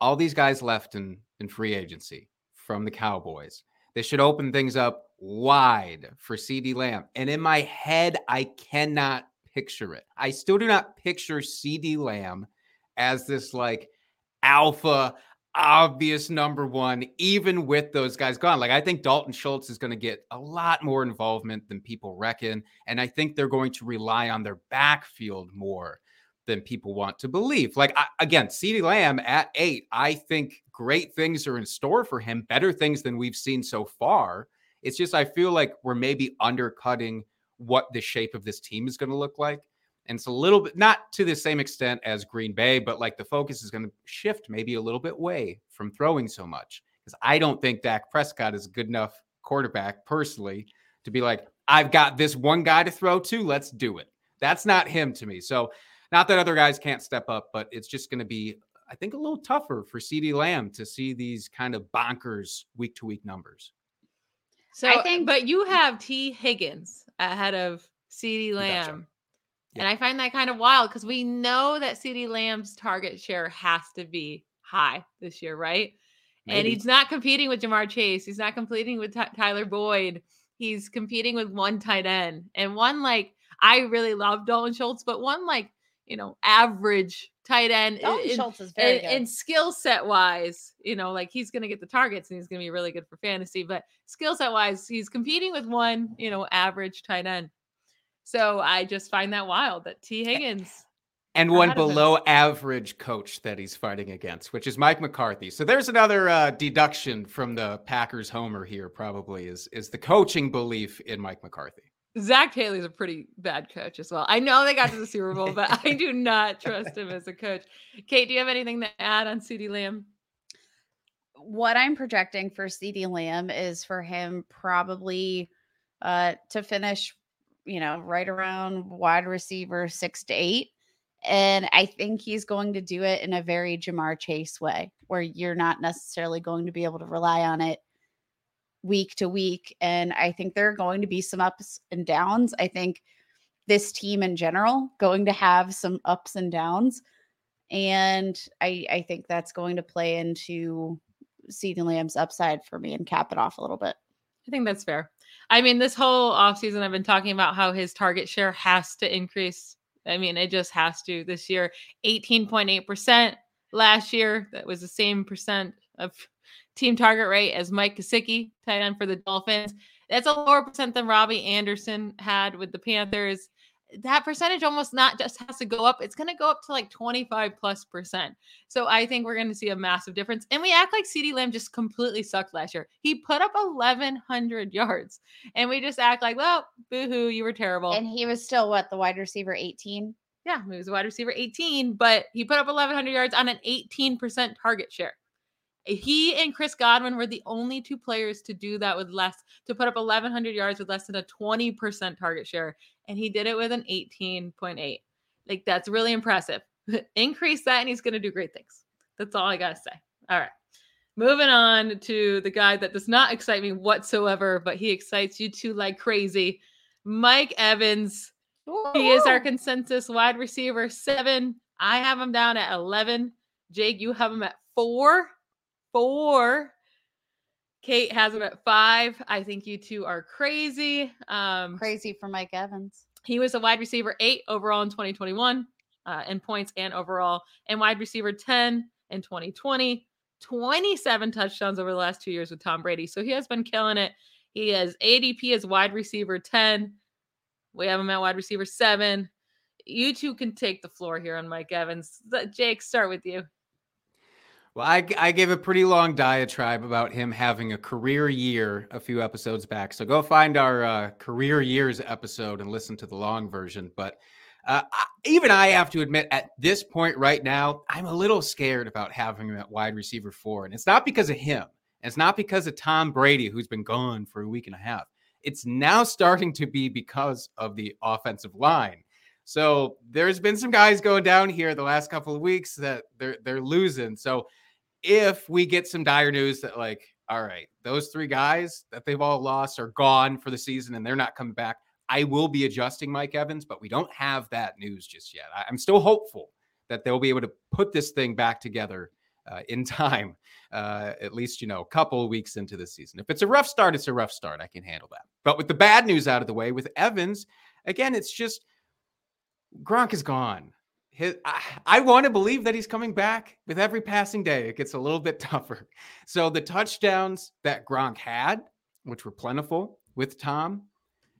all these guys left in, in free agency from the Cowboys. They should open things up wide for CeeDee Lamb. And in my head, I cannot picture it. I still do not picture CeeDee Lamb as this like alpha obvious number one, even with those guys gone. Like, I think Dalton Schultz is going to get a lot more involvement than people reckon. And I think they're going to rely on their backfield more than people want to believe. Like, I, again, CeeDee Lamb at eight, I think great things are in store for him, better things than we've seen so far. It's just, I feel like we're maybe undercutting what the shape of this team is going to look like. And it's a little bit not to the same extent as Green Bay, but like the focus is going to shift maybe a little bit away from throwing so much. Because I don't think Dak Prescott is a good enough quarterback personally to be like, I've got this one guy to throw to. Let's do it. That's not him to me. So, not that other guys can't step up, but it's just going to be, I think, a little tougher for CeeDee Lamb to see these kind of bonkers week to week numbers. So, I think, but you have Tee Higgins ahead of CeeDee Lamb. Gotcha. And I find that kind of wild because we know that CeeDee Lamb's target share has to be high this year, right? Maybe. And he's not competing with Ja'Marr Chase. He's not competing with T- Tyler Boyd. He's competing with one tight end and one like I really love Dalton Schultz, but one like you know average tight end. Dalton in, Schultz is very in, in skill set wise, you know, like he's going to get the targets and he's going to be really good for fantasy. But skill set wise, he's competing with one you know average tight end. So I just find that wild that Tee Higgins and one below average coach that he's fighting against, which is Mike McCarthy. So there's another uh, deduction from the Packers homer here. Probably is is the coaching belief in Mike McCarthy. Zac Taylor's a pretty bad coach as well. I know they got to the Super Bowl, but I do not (laughs) trust him as a coach. Kate, do you have anything to add on CeeDee Lamb? What I'm projecting for CeeDee Lamb is for him probably uh, to finish you know, right around wide receiver six to eight. And I think he's going to do it in a very Ja'Marr Chase way, where you're not necessarily going to be able to rely on it week to week. And I think there are going to be some ups and downs. I think this team in general going to have some ups and downs. And I, I think that's going to play into CeeDee Lamb's upside for me and cap it off a little bit. I think that's fair. I mean, this whole offseason, I've been talking about how his target share has to increase. I mean, it just has to this year. 18.8% last year. That was the same percent of team target rate as Mike Gesicki, tight end for the Dolphins. That's a lower percent than Robbie Anderson had with the Panthers that percentage almost not just has to go up, it's going to go up to like 25 plus percent. So I think we're going to see a massive difference. And we act like CeeDee Lamb just completely sucked last year. He put up 1,100 yards, and we just act like, well, boohoo, you were terrible. And he was still what, the wide receiver 18? Yeah, he was a wide receiver 18, but he put up 1,100 yards on an 18% target share. He and Chris Godwin were the only two players to do that with less, to put up 1,100 yards with less than a 20% target share. And he did it with an 18.8. Like, that's really impressive. (laughs) Increase that, and he's going to do great things. That's all I got to say. All right. Moving on to the guy that does not excite me whatsoever, but he excites you too like crazy. Mike Evans. He is our consensus wide receiver seven. I have him down at 11. Jake, you have him at four four. Kate has him at five. I think you two are crazy. Um, crazy for Mike Evans. He was a wide receiver eight overall in 2021 uh, in points and overall, and wide receiver 10 in 2020. 27 touchdowns over the last two years with Tom Brady. So he has been killing it. He has ADP as wide receiver 10. We have him at wide receiver seven. You two can take the floor here on Mike Evans. Jake, start with you. Well, I, I gave a pretty long diatribe about him having a career year a few episodes back. So go find our uh, career years episode and listen to the long version. But uh, even I have to admit, at this point right now, I'm a little scared about having him at wide receiver four. And it's not because of him, it's not because of Tom Brady, who's been gone for a week and a half. It's now starting to be because of the offensive line. So there's been some guys going down here the last couple of weeks that they're they're losing. So if we get some dire news that like, all right, those three guys that they've all lost are gone for the season and they're not coming back, I will be adjusting Mike Evans, but we don't have that news just yet. I'm still hopeful that they'll be able to put this thing back together uh, in time, (laughs) uh, at least, you know, a couple weeks into the season. If it's a rough start, it's a rough start. I can handle that. But with the bad news out of the way, with Evans, again, it's just Gronk is gone. His, I, I want to believe that he's coming back with every passing day. It gets a little bit (laughs) tougher. So the touchdowns that Gronk had, which were plentiful with Tom,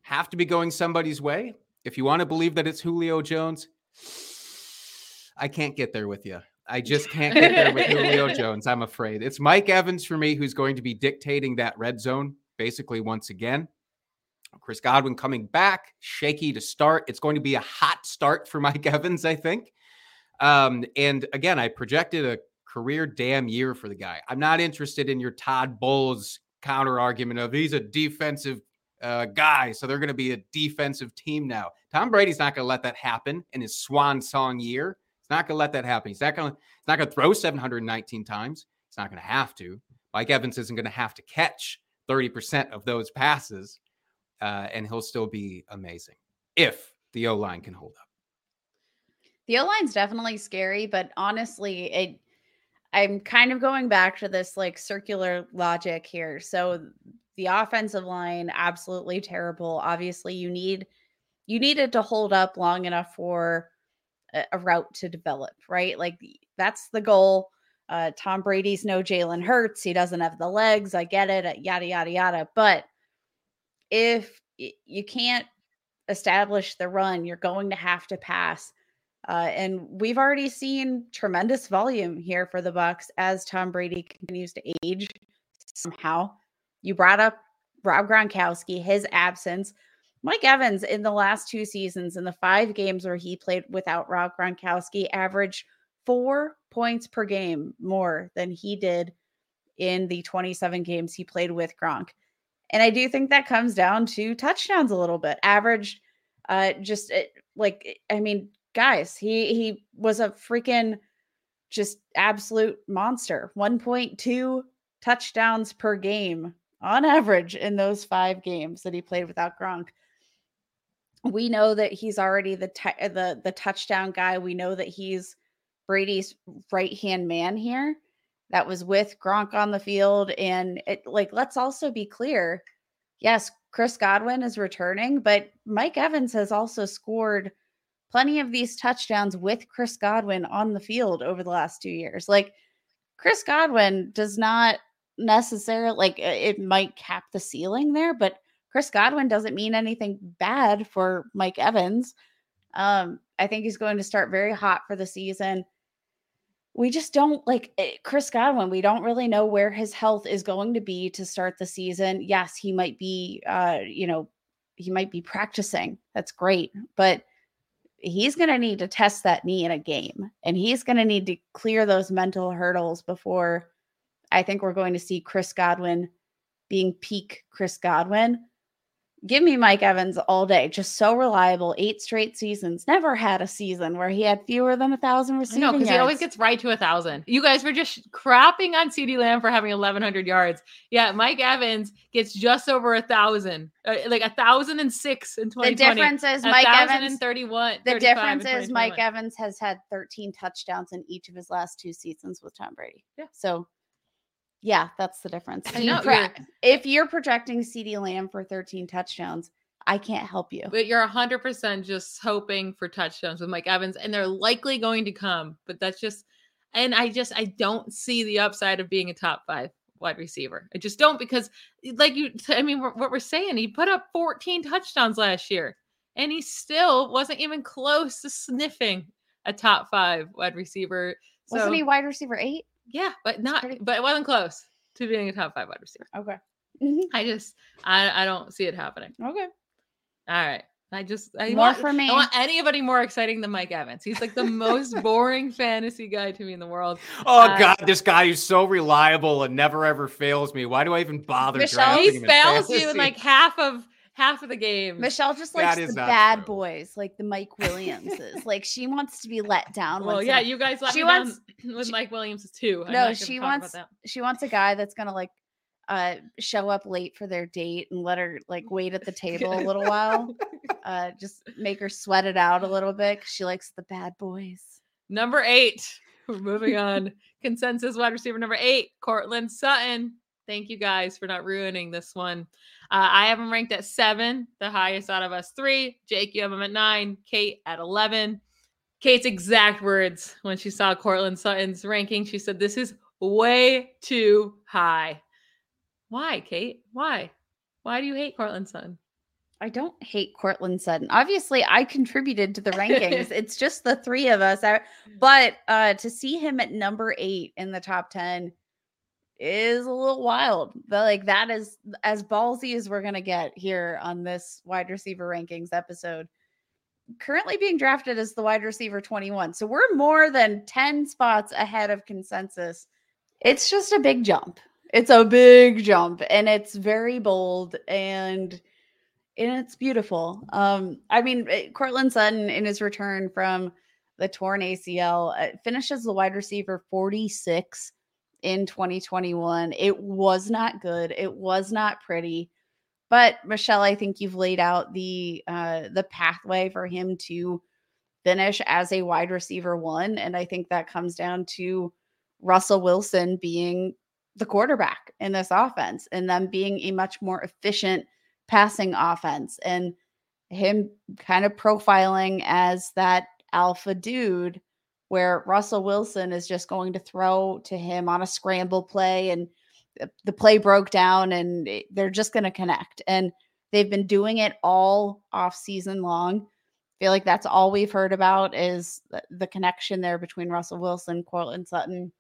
have to be going somebody's way. If you want to believe that it's Julio Jones, I can't get there with you. I just can't get there with Julio (laughs) Jones. I'm afraid it's Mike Evans for me who's going to be dictating that red zone basically once again. Chris Godwin coming back, shaky to start. It's going to be a hot start for (laughs) Mike Evans, I think. Um, and again, I projected a career damn year for the guy. I'm not interested in your Todd Bowles counter argument of he's a defensive uh, guy, so they're going to be a defensive team now. Tom Brady's not going to let that happen in his swan song year. He's not going to let that happen. He's not going not going to throw 719 times. He's not going to have to. Mike Evans isn't going to have to catch 30% of those passes, uh, and he'll still be amazing if the O line can hold up. The O line's definitely scary, but honestly, it. I'm kind of going back to this like circular logic here. So the offensive line absolutely terrible. Obviously, you need you needed to hold up long enough for a, a route to develop, right? Like that's the goal. Uh, Tom Brady's no Jalen Hurts. He doesn't have the legs. I get it. Yada yada yada. But if you can't establish the run, you're going to have to pass. Uh, and we've already seen tremendous volume here for the Bucs as Tom Brady continues to age somehow. You brought up Rob Gronkowski, his absence. Mike Evans in the last two seasons, in the five games where he played without Rob Gronkowski, averaged four points per game more than he did in the 27 games he played with Gronk. And I do think that comes down to touchdowns a little bit. Average, uh just eh, like I mean, guys, he he was a freaking just absolute monster. 1.2 touchdowns per game on average in those five games that he played without Gronk. We know that he's already the t- uh, the the touchdown guy. We know that he's Brady's right hand man here. That was with Gronk on the field, and it, like let's also be clear. Yes, Chris Godwin is returning, but Mike Evans has also scored plenty of these touchdowns with Chris Godwin on the field over the last two years. Like Chris Godwin does not necessarily like it might cap the ceiling there, but Chris Godwin doesn't mean anything bad for Mike Evans. Um, I think he's going to start very hot for the season. We just don't like eh, Chris Godwin. We don't really know where his health is going to be to start the season. Yes, he might be, uh, you know, he might be practicing. That's great. But he's going to need to test that knee in a game and he's going to need to clear those mental hurdles before I think we're going to see Chris Godwin being peak Chris Godwin. Give me Mike Evans all day. Just so reliable. Eight straight seasons. Never had a season where he had fewer than a thousand receiving No, because he always gets right to a thousand. You guys were just crapping on CeeDee Lamb for having 1,100 yards. Yeah, Mike Evans gets just over a thousand, uh, like a thousand and six in 2020. The difference is Mike Evans and 31. The difference is Mike Evans has had 13 touchdowns in each of his last two seasons with Tom Brady. Yeah. So yeah, that's the difference. I know, Pro- if you're projecting CeeDee Lamb for 13 touchdowns, I can't help you. But you're 100% just hoping for touchdowns with Mike Evans, and they're likely going to come. But that's just, and I just, I don't see the upside of being a top five wide receiver. I just don't because, like you, I mean, what we're saying, he put up 14 touchdowns last year, and he still wasn't even close to sniffing a top five wide receiver. So, Wasn't he wide receiver eight? Yeah, but not, pretty- but it wasn't close to being a top five wide receiver. Okay. (laughs) I just, I, I don't see it happening. Okay. All right. I just I More want, for me. I want anybody more exciting than Mike Evans. He's like the most (laughs) boring fantasy guy to me in the world. Oh Uh, God, this guy is so reliable and never ever fails me. Why do I even bother? Michelle, drafting He him in fails you in like half of half of the game. Michelle just likes the bad true. boys, like the Mike (laughs) Williamses. like she wants to be let down. Well, yeah, a- you guys let she me wants- down (clears throat) with Mike Williams too. I'm no, she wants she wants a guy that's gonna like uh show up late for their date and let her like wait at the table a little while. (laughs) Uh just make her sweat it out a little bit 'cause she likes the bad boys. Number eight. We're (laughs) moving on. Consensus wide receiver number eight, Courtland Sutton. Thank you guys for not ruining this one. Uh, I have him ranked at seven, the highest out of us three. Jake, you have him at nine. Kate at 11. Kate's exact words when she saw Courtland Sutton's ranking, she said, This is way too high. Why, Kate? Why? Why do you hate Courtland Sutton? I don't hate Courtland Sutton. Obviously, I contributed to the rankings. (laughs) it's just the three of us. I, but uh, to see him at number eight in the top 10 is a little wild. But like that is as ballsy as we're to get here on this wide receiver rankings episode. Currently being drafted as the wide receiver 21. So we're more than 10 spots ahead of consensus. It's just a big jump. It's a big jump and it's very bold and and it's beautiful. Um, I mean, eh, Courtland Sutton in his return from the torn ACL uh, finishes the wide receiver 46 in 2021. It was not good. It was not pretty. But Michelle, I think you've laid out the uh, the pathway for him to finish as a wide receiver one, and I think that comes down to Russell Wilson being the quarterback in this offense and them being a much more efficient passing offense and him kind of profiling as that alpha dude where Russell Wilson is just going to throw to him on a scramble play and the- the play broke down and they're just going to connect and they've been doing it all off season long I feel like that's all we've heard about is the, the connection there between Russell Wilson, Courtland Sutton.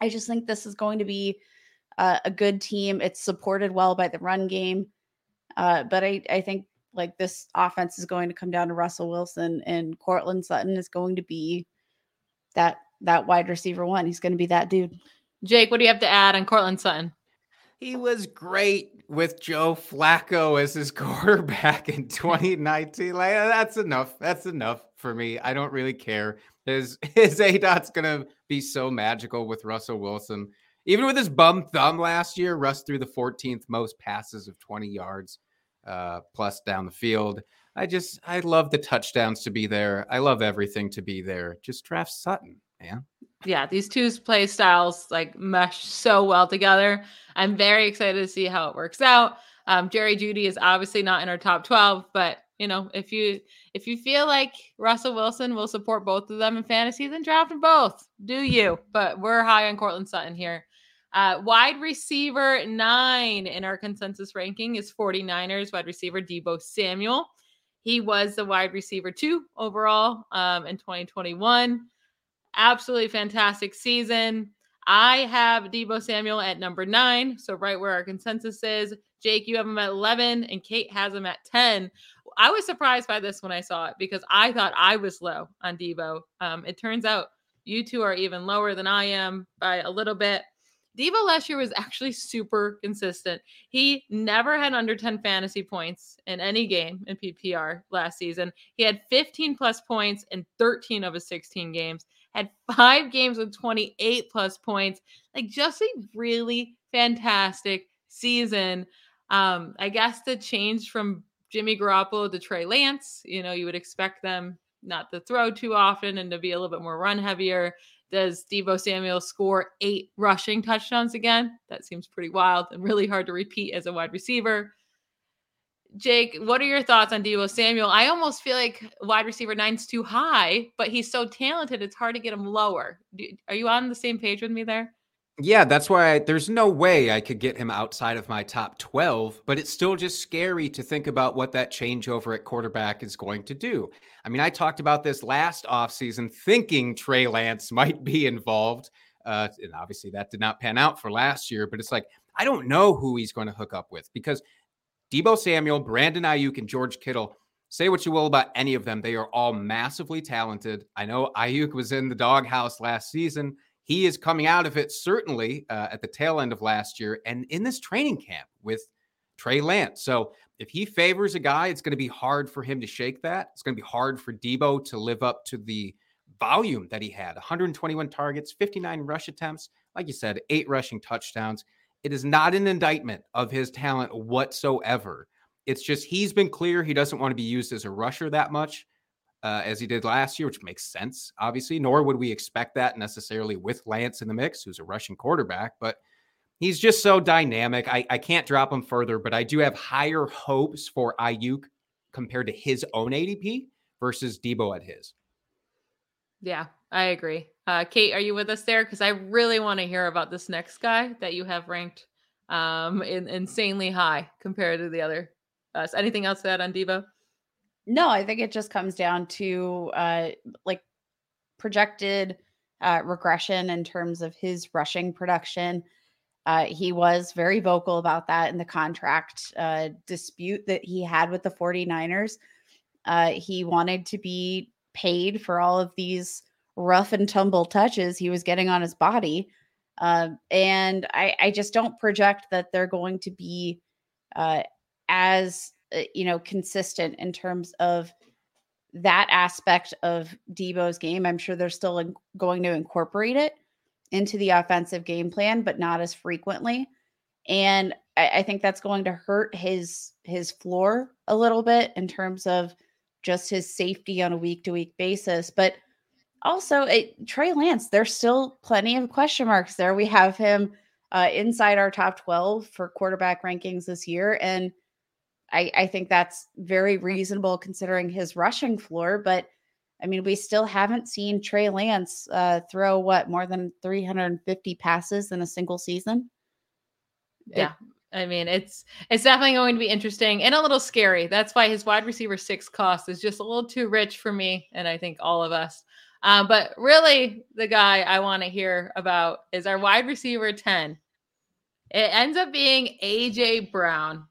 I just think this is going to be uh, a good team. It's supported well by the run game. Uh, but I, I think like this offense is going to come down to Russell Wilson and Courtland Sutton is going to be that that wide receiver one. He's going to be that dude. Jake, what do you have to add on Courtland Sutton? He was great with Joe Flacco as his (laughs) quarterback in 2019. Like uh, that's enough. That's enough for me. I don't really care. His (laughs) his aDOT's gonna be so magical with Russell Wilson. Even with his bum thumb last year, Russ threw the 14th most passes of 20 yards uh, plus down the field. I just I love the touchdowns to be there. I love everything to be there. Just draft Sutton, man. yeah, these two play styles like mesh so well together. I'm very excited to see how it works out. Um, Jerry Jeudy is obviously not in our top 12, but you know, if you if you feel like Russell Wilson will support both of them in fantasy, then draft them both. Do you? But we're high on Courtland Sutton here. Uh, wide receiver nine in our consensus ranking is 49ers wide receiver Deebo Samuel. He was the wide receiver two overall um, in 2021 absolutely fantastic season. I have Deebo Samuel at number nine, so right where our consensus is. Jake, you have him at 11, and Kate has him at 10. I was surprised by this when I saw it because I thought I was low on Deebo. Um, it turns out you two are even lower than I am by a little bit. Deebo last year was actually super consistent. He never had under 10 fantasy points in any game in PPR last season. He had 15 plus points in 13 of his 16 games had five games with 28 plus points. Like just a really fantastic season. Um, I guess the change from Jimmy Garoppolo to Trey Lance, you know, you would expect them not to throw too often and to be a little bit more run heavier. Does Deebo Samuel score eight rushing touchdowns again? That seems pretty wild and really hard to repeat as a wide receiver. Jake, what are your thoughts on Deebo Samuel? I almost feel like wide receiver nine's too high, but he's so talented, it's hard to get him lower. Do, are you on the same page with me there? Yeah, that's why I, there's no way I could get him outside of my top 12, but it's still just scary to think about what that changeover at quarterback is going to do. I mean, I talked about this last offseason thinking Trey Lance (laughs) might be involved. Uh, and obviously that did not pan out for last year, but it's like, I don't know who he's going to hook up with because Deebo Samuel, Brandon Aiyuk, and George Kittle. Say what you will about any of them, they are all massively talented. I know Aiyuk was in the doghouse last season. He is coming out of it certainly uh, at the tail end of last year and in this training camp with Trey Lance. So if he favors a guy, it's going to be hard for him to shake that. It's going to be hard for Deebo to live up to the volume that he had 121 targets, 59 rush attempts. Like you said, eight rushing touchdowns. It is not an indictment of his talent whatsoever. It's just he's been clear he doesn't want to be used as a rusher that much uh, as he did last year, which makes sense, obviously. Nor would we expect that necessarily with Lance in the mix, who's a rushing quarterback. But he's just so dynamic. I, I can't drop him further, but I do have higher hopes for Aiyuk compared to his own ADP versus Deebo at his. Yeah, I agree. Uh, Kate, are you with us there? Because I really want to hear about this next guy that you have ranked um, in, insanely high compared to the other. Uh, so anything else to add on Deebo? No, I think it just comes down to uh, like projected uh, regression in terms of his rushing production. Uh, he was very vocal about that in the contract uh, dispute that he had with the 49ers. Uh, he wanted to be paid for all of these rough and tumble touches he was getting on his body. Uh, and I, I, just don't project that they're going to be uh, as, you know, consistent in terms of that aspect of Deebo's game. I'm sure they're still in, going to incorporate it into the offensive game plan, but not as frequently. And I, I think that's going to hurt his his floor a little bit in terms of just his safety on a week to week basis. But also, it, Trey Lance, there's still plenty of question marks there. We have him uh, inside our top 12 for quarterback rankings this year. And I, I think that's very reasonable considering his rushing floor. But I mean, we still haven't seen Trey Lance uh, throw what more than 350 passes in a single season. Yeah. I mean, it's it's definitely going to be interesting and a little scary. That's why his wide receiver six cost is just a little too rich for me, and I think all of us. Um, but really, the guy I want to hear about is our wide receiver 10. It ends up being AJ Brown,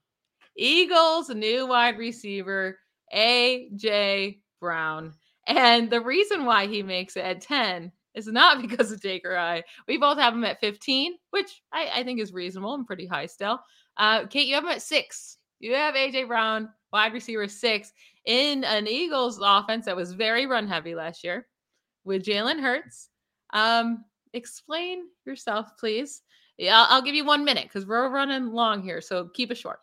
Eagles' new wide receiver, AJ Brown. And the reason why he makes it at 10 is not (laughs) because of Jake or I. We both have him at 15, which I, I think is reasonable and pretty high still. Uh, Kate, you have him at six. You have AJ Brown, wide receiver six, in an Eagles offense that was very run heavy last year with Jalen Hurts. Um, explain yourself, please. Yeah, I'll, I'll give you one minute because we're running long here, so keep it short.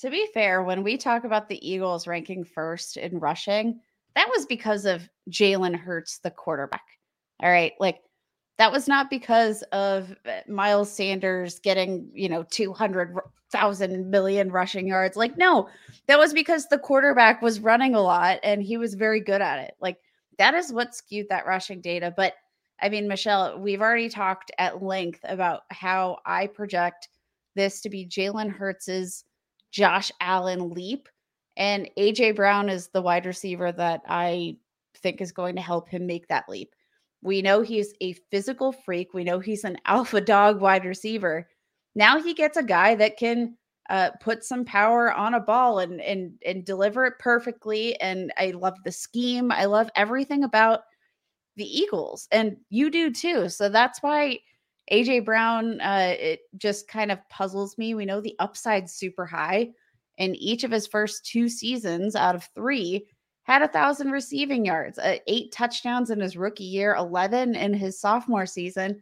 To be fair, when we talk about the Eagles ranking first in rushing, that was because of Jalen Hurts, the quarterback. All right. Like that was not because of uh, Miles Sanders getting, you know, 200,000 million rushing yards. Like, no, that was because the quarterback was running a lot and he was very good at it. Like, that is what skewed that rushing data. But I mean, Michelle, we've already talked at length about how I project this to be Jalen Hurts's Josh Allen leap. And AJ Brown is the wide receiver that I think is going to help him make that leap. We know he's a physical freak. We know he's an (laughs) alpha dog wide receiver. Now he gets a guy that can uh, put some power on a ball and and and deliver it perfectly. And I love the scheme. I love everything about the Eagles, and you do too. So that's why AJ Brown uh, it just kind of puzzles me. We know the upside's super high. In each of his first two seasons out of three, had a thousand receiving yards, uh, eight touchdowns in his rookie year, 11 in his sophomore season.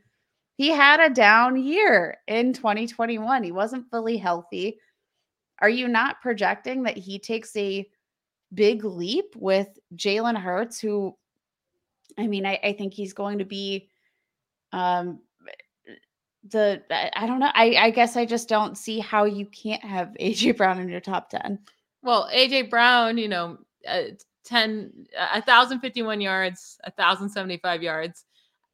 He had a down year in 2021. He wasn't fully healthy. Are you not projecting that he takes a big leap with Jalen Hurts, who, I mean, I, I think he's going to be um, the I don't know. I, I guess I just don't see how you can't have (laughs) AJ Brown in your top 10. Well, AJ Brown, you know, uh, 10 1051 yards 1075 yards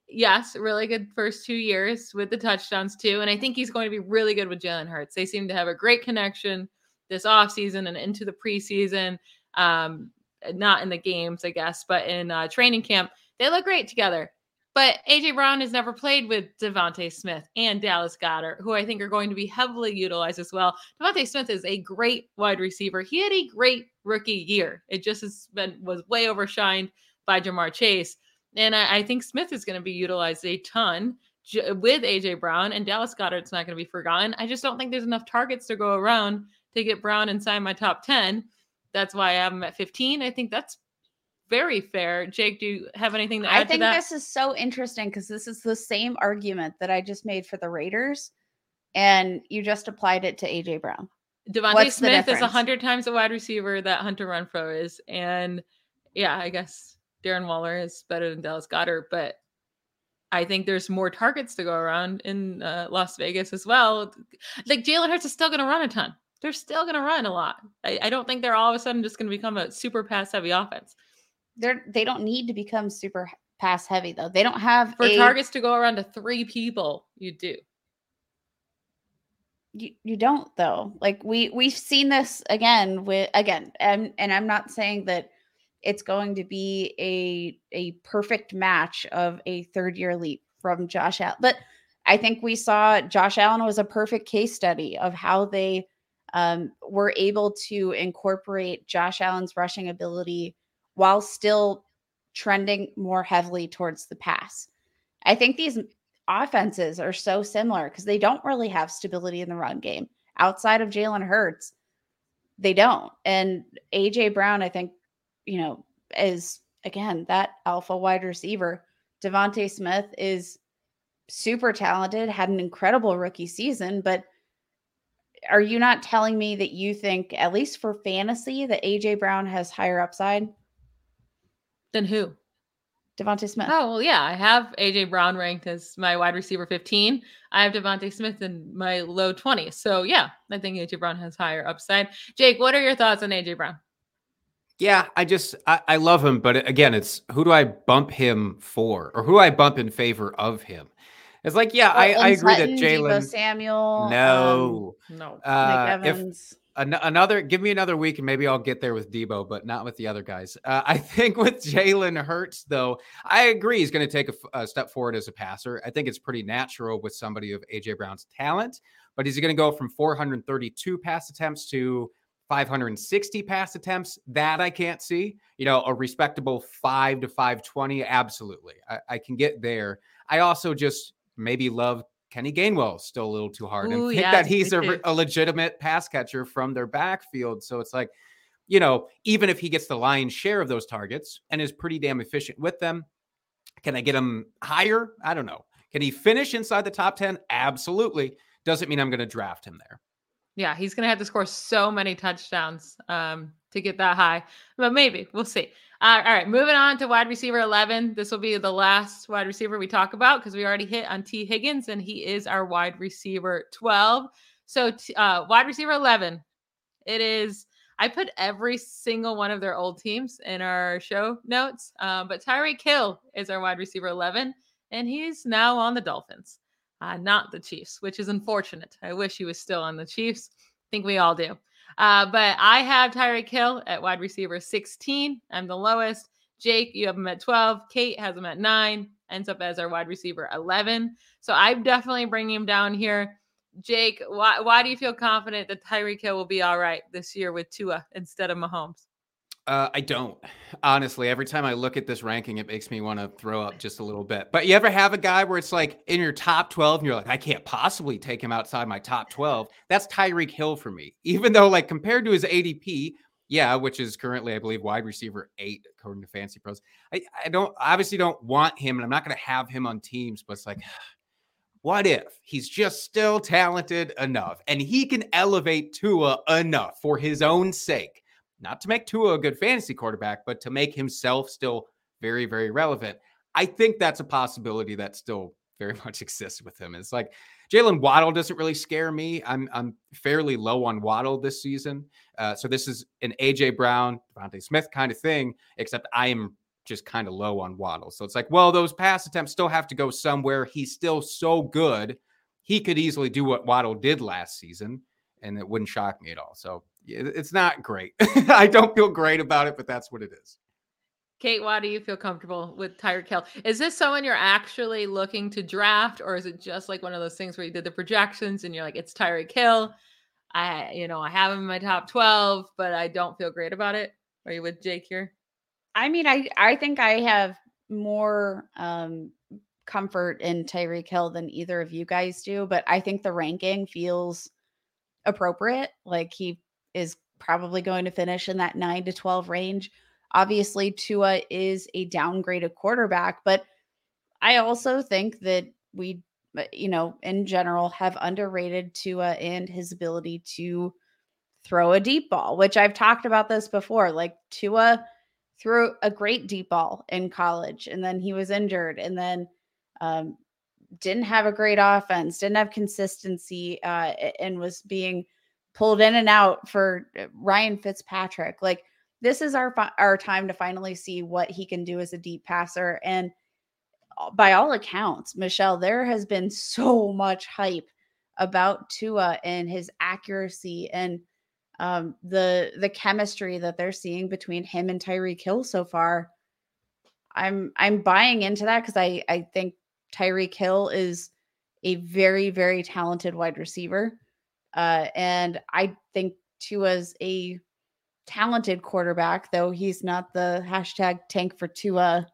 yes really good first two years with the touchdowns too and i think he's going to be really good with jalen hurts they seem to have a great connection this offseason and into the preseason um not in the games i guess but in uh, training camp they look great together but AJ Brown has never played with DeVonta Smith and Dallas Goedert, who I think are going to be heavily utilized as well. DeVonta Smith is a great wide receiver. He had a great rookie year. It just has been was way overshined by Ja'Marr Chase, and I, I think Smith is going to be utilized a ton with AJ Brown and Dallas Goedert's not going to be forgotten. I just don't think there's enough targets to go around to get Brown inside my top 10. That's why I have him at 15. I think that's very fair. Jake, do you have anything to add I think to this is so interesting because this is the same argument that I just made for the Raiders, and you just applied it to AJ Brown. DeVonta What's Smith is a hundred times a wide receiver that Hunter Renfrow is, and yeah, I guess Darren Waller is better than Dallas Goedert, but I think there's more targets to go around in uh, Las Vegas as well. Like Jalen Hurts is still going to run a ton. They're still going to run a lot. I, I don't think they're all of a sudden just going to become a super pass heavy offense. They're they don't need to become super pass heavy though. They don't have For a, targets to go around to three people, you do. You, you don't though. Like we we've seen this again with again and and I'm not saying that it's going to be a a perfect match of a third year leap from Josh Allen. But I think we saw Josh Allen was a perfect case study of how they um, were able to incorporate Josh Allen's rushing ability while still trending more heavily towards the pass. I think these offenses are so similar because they don't really have stability in the run game outside of Jalen Hurts. They don't. And AJ Brown, I think, you know, is again that alpha wide receiver. DeVonta Smith is super talented, had an incredible rookie season, but are you not telling me that you think, at least for fantasy, that AJ Brown has higher upside? Then who? DeVonta Smith. Oh, well, yeah. I have AJ Brown ranked as my wide receiver 15. I have DeVonta Smith in my low 20s. So, yeah, I think AJ Brown has higher upside. Jake, what are your thoughts on AJ Brown? Yeah, I just I, I love him, but again, it's who do I bump him for, or who do I bump in favor of him? It's like, yeah, I, I agree Sutton, that Deebo Jalen. Samuel. No, No. Um, uh, Mike if Evans. An- another, give me another week, and maybe I'll get there with Deebo, but not with the other guys. Uh, I (laughs) think with Jalen Hurts, though, I agree he's going to take a, step forward as a passer. I think it's pretty natural with somebody of AJ Brown's talent, but is he going to go from 432 pass attempts to 560 pass attempts? That I can't see. You know, a respectable five to 520. Absolutely. I, I can get there. I also just maybe love Kenny Gainwell still a little too hard Ooh, and think that he's a, a legitimate pass catcher from their backfield. So it's like, you know, even if he gets the lion's share of those targets and is pretty damn efficient with them, can I get him higher? I don't know. Can he finish inside the top 10? Absolutely. Doesn't mean I'm going to draft him there. Yeah, he's going to have to score so many touchdowns um, to get that high, but maybe we'll see. Uh, all right, moving on to wide receiver 11. This will be the last wide receiver we talk about because we already hit on Tee Higgins and he is our wide receiver 12. So, uh, wide receiver 11, it is. I put every single one of their old teams in our show notes, uh, but Tyreek Hill is our wide receiver 11, and he's now on the Dolphins uh, not the Chiefs, which is unfortunate. I wish he was still on the Chiefs. I think we all do. Uh, but I have Tyreek Hill at wide receiver 16. I'm the lowest. Jake, you have him at 12. Kate has him at nine, ends up as our wide receiver 11. So I'm definitely bringing him down here. Jake, why, why do you feel confident that Tyreek Hill will be all right this year with Tua instead of Mahomes? Uh, I don't. Honestly, every time I look at this ranking, it makes me want to throw up just a little bit. But you ever have a guy where it's like in your top 12 and you're like, I can't possibly take him outside my top 12? That's Tyreek Hill for me. (laughs) Even though, like, compared to his ADP, yeah, which is currently, I believe, wide receiver eight, according to FantasyPros. I, I don't obviously don't want him, and I'm not going to have him on teams, but it's like, (sighs) what if he's just still talented enough and he can elevate Tua enough for his own sake? Not to make Tua a good fantasy quarterback, but to make himself still very, very relevant. I think that's a possibility that still (laughs) very much exists with him. It's like Jaylen Waddle doesn't really scare me. I'm I'm fairly low on Waddle this season. Uh, so this is an AJ Brown, DeVonta Smith kind of thing, except I am just kind of low on Waddle. So it's like, well, those pass attempts still have to go somewhere. He's still so good. He could easily do what Waddle did last season, and it wouldn't shock me at all. So it's not great. (laughs) I don't feel great about it, but that's what it is. Kate, why do you feel comfortable with Tyreek Hill? Is this someone you're actually looking to draft, or is it just like one of those things where you did the projections and you're like, it's Tyreek Hill? I, you know, I have him in my top 12, but I don't feel great about it. Are you with Jake here? I mean, I I think I have more um comfort in Tyreek Hill than either of you guys do, but I think the ranking feels appropriate. Like he is probably going to finish in that 9 to 12 range. Obviously, Tua is a downgraded quarterback, but I also think that we, uh, you know, in general, have underrated Tua and his ability to throw a deep ball, which I've talked about this before. Like Tua threw a great deep ball in college, and then he was injured, and then um, didn't have a great offense, didn't have consistency, uh, and was being pulled in and out for uh, Ryan Fitzpatrick. Like this is our our time to finally see what he can do as a deep passer and uh, by all accounts, Michelle, there has been (laughs) so much hype about Tua and his accuracy and um, the the chemistry that they're seeing between him and Tyreek Hill so far. I'm I'm buying into that because I I think Tyreek Hill is a very very talented wide receiver, uh, and I think Tua's a talented quarterback, though he's not the hashtag tank for Tua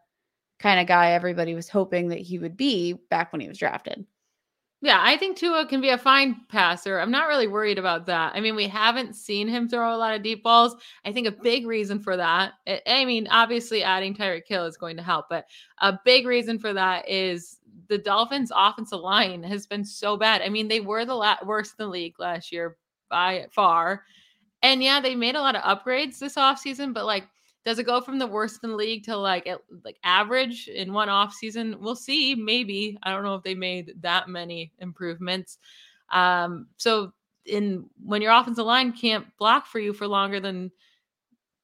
kind of guy everybody was hoping that he would be back when he was drafted. Yeah, I think Tua can be a fine passer. I'm not really worried about that. I mean, we haven't seen him throw a lot of deep balls. I think a big reason for that, I mean, obviously adding Tyreek Hill is going to help, but a big reason for that is the Dolphins' offensive line has been so bad. I mean, they were the la- worst in the league last year by far. And yeah, they made a lot of upgrades this offseason, but like, does it go from the worst in the league to like at, like average in one off season? We'll see. Maybe I don't know if they made that many improvements. Um, so in when your offensive line can't block for you for longer than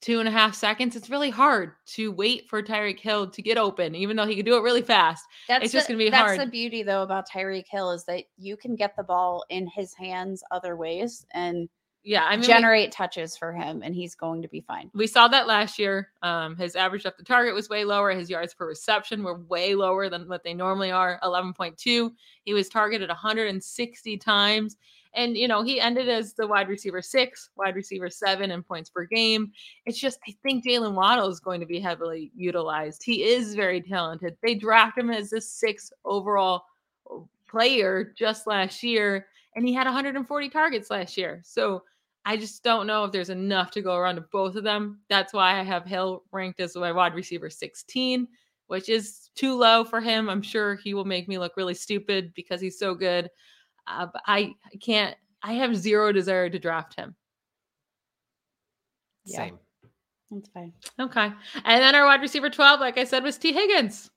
two and a half seconds, it's really hard to wait for Tyreek Hill to get open, even though he could do it really fast. That's it's just going to be that's hard. the beauty though about Tyreek Hill is that you can get the ball in his hands other ways and yeah, I mean, generate we, touches for him, and he's going to be fine. We saw that last year. Um, his average up the target was way lower. His yards per reception were way lower than what they normally are, 11.2. He was targeted 160 times. And, you know, he ended as the wide receiver six, wide receiver seven in points per game. It's just, I think Jaylen Waddle is going to be heavily utilized. He is very talented. They drafted him as the sixth overall uh, player just last year, and he had 140 targets last year. So, I just don't know if there's enough to go around to both of them. That's why I have Hill ranked as my wide receiver 16, which is too low for him. I'm sure he will make me look really stupid because he's so good. Uh, but I, I can't, I have zero desire to draft him. Same. That's fine. Okay. And then our wide receiver 12, like I said, was Tee Higgins.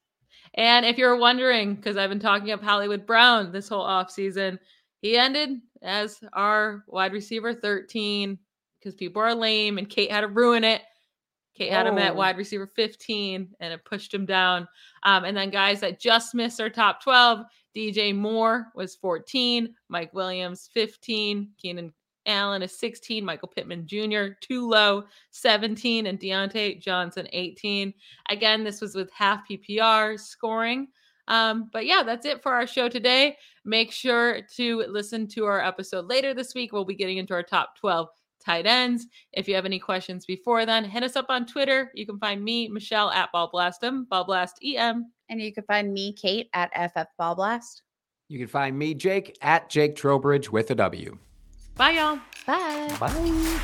And if you're wondering, because I've been talking up Hollywood Brown this whole offseason, he ended as our wide receiver 13 because people are lame and Kate had to ruin it. Kate had him at Oh. wide receiver 15 and it pushed him down. Um, and then guys that just missed our top 12, DJ Moore was 14, Mike Williams 15, Keenan Allen is 16, Michael Pittman Jr. too low 17, and Diontae Johnson 18. Again, this was with half PPR scoring. Um, but yeah, that's it for our show today. Make sure to listen to our episode later this week. We'll be getting into our top 12 tight ends. If you have any questions before then, hit us up on Twitter. You can find me, Michelle, at Ballblastem, Ballblast EM. And you can find me, Kate, at FF Ball Blast. You can find me, Jake, at Jake Trowbridge with a W. Bye, y'all. Bye. Bye.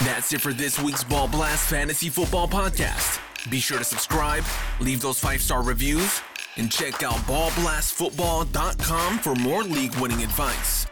That's it for this week's Ball Blast Fantasy Football Podcast. Be sure to subscribe, leave those five star reviews, and check out ballblastfootball.com for more league winning advice.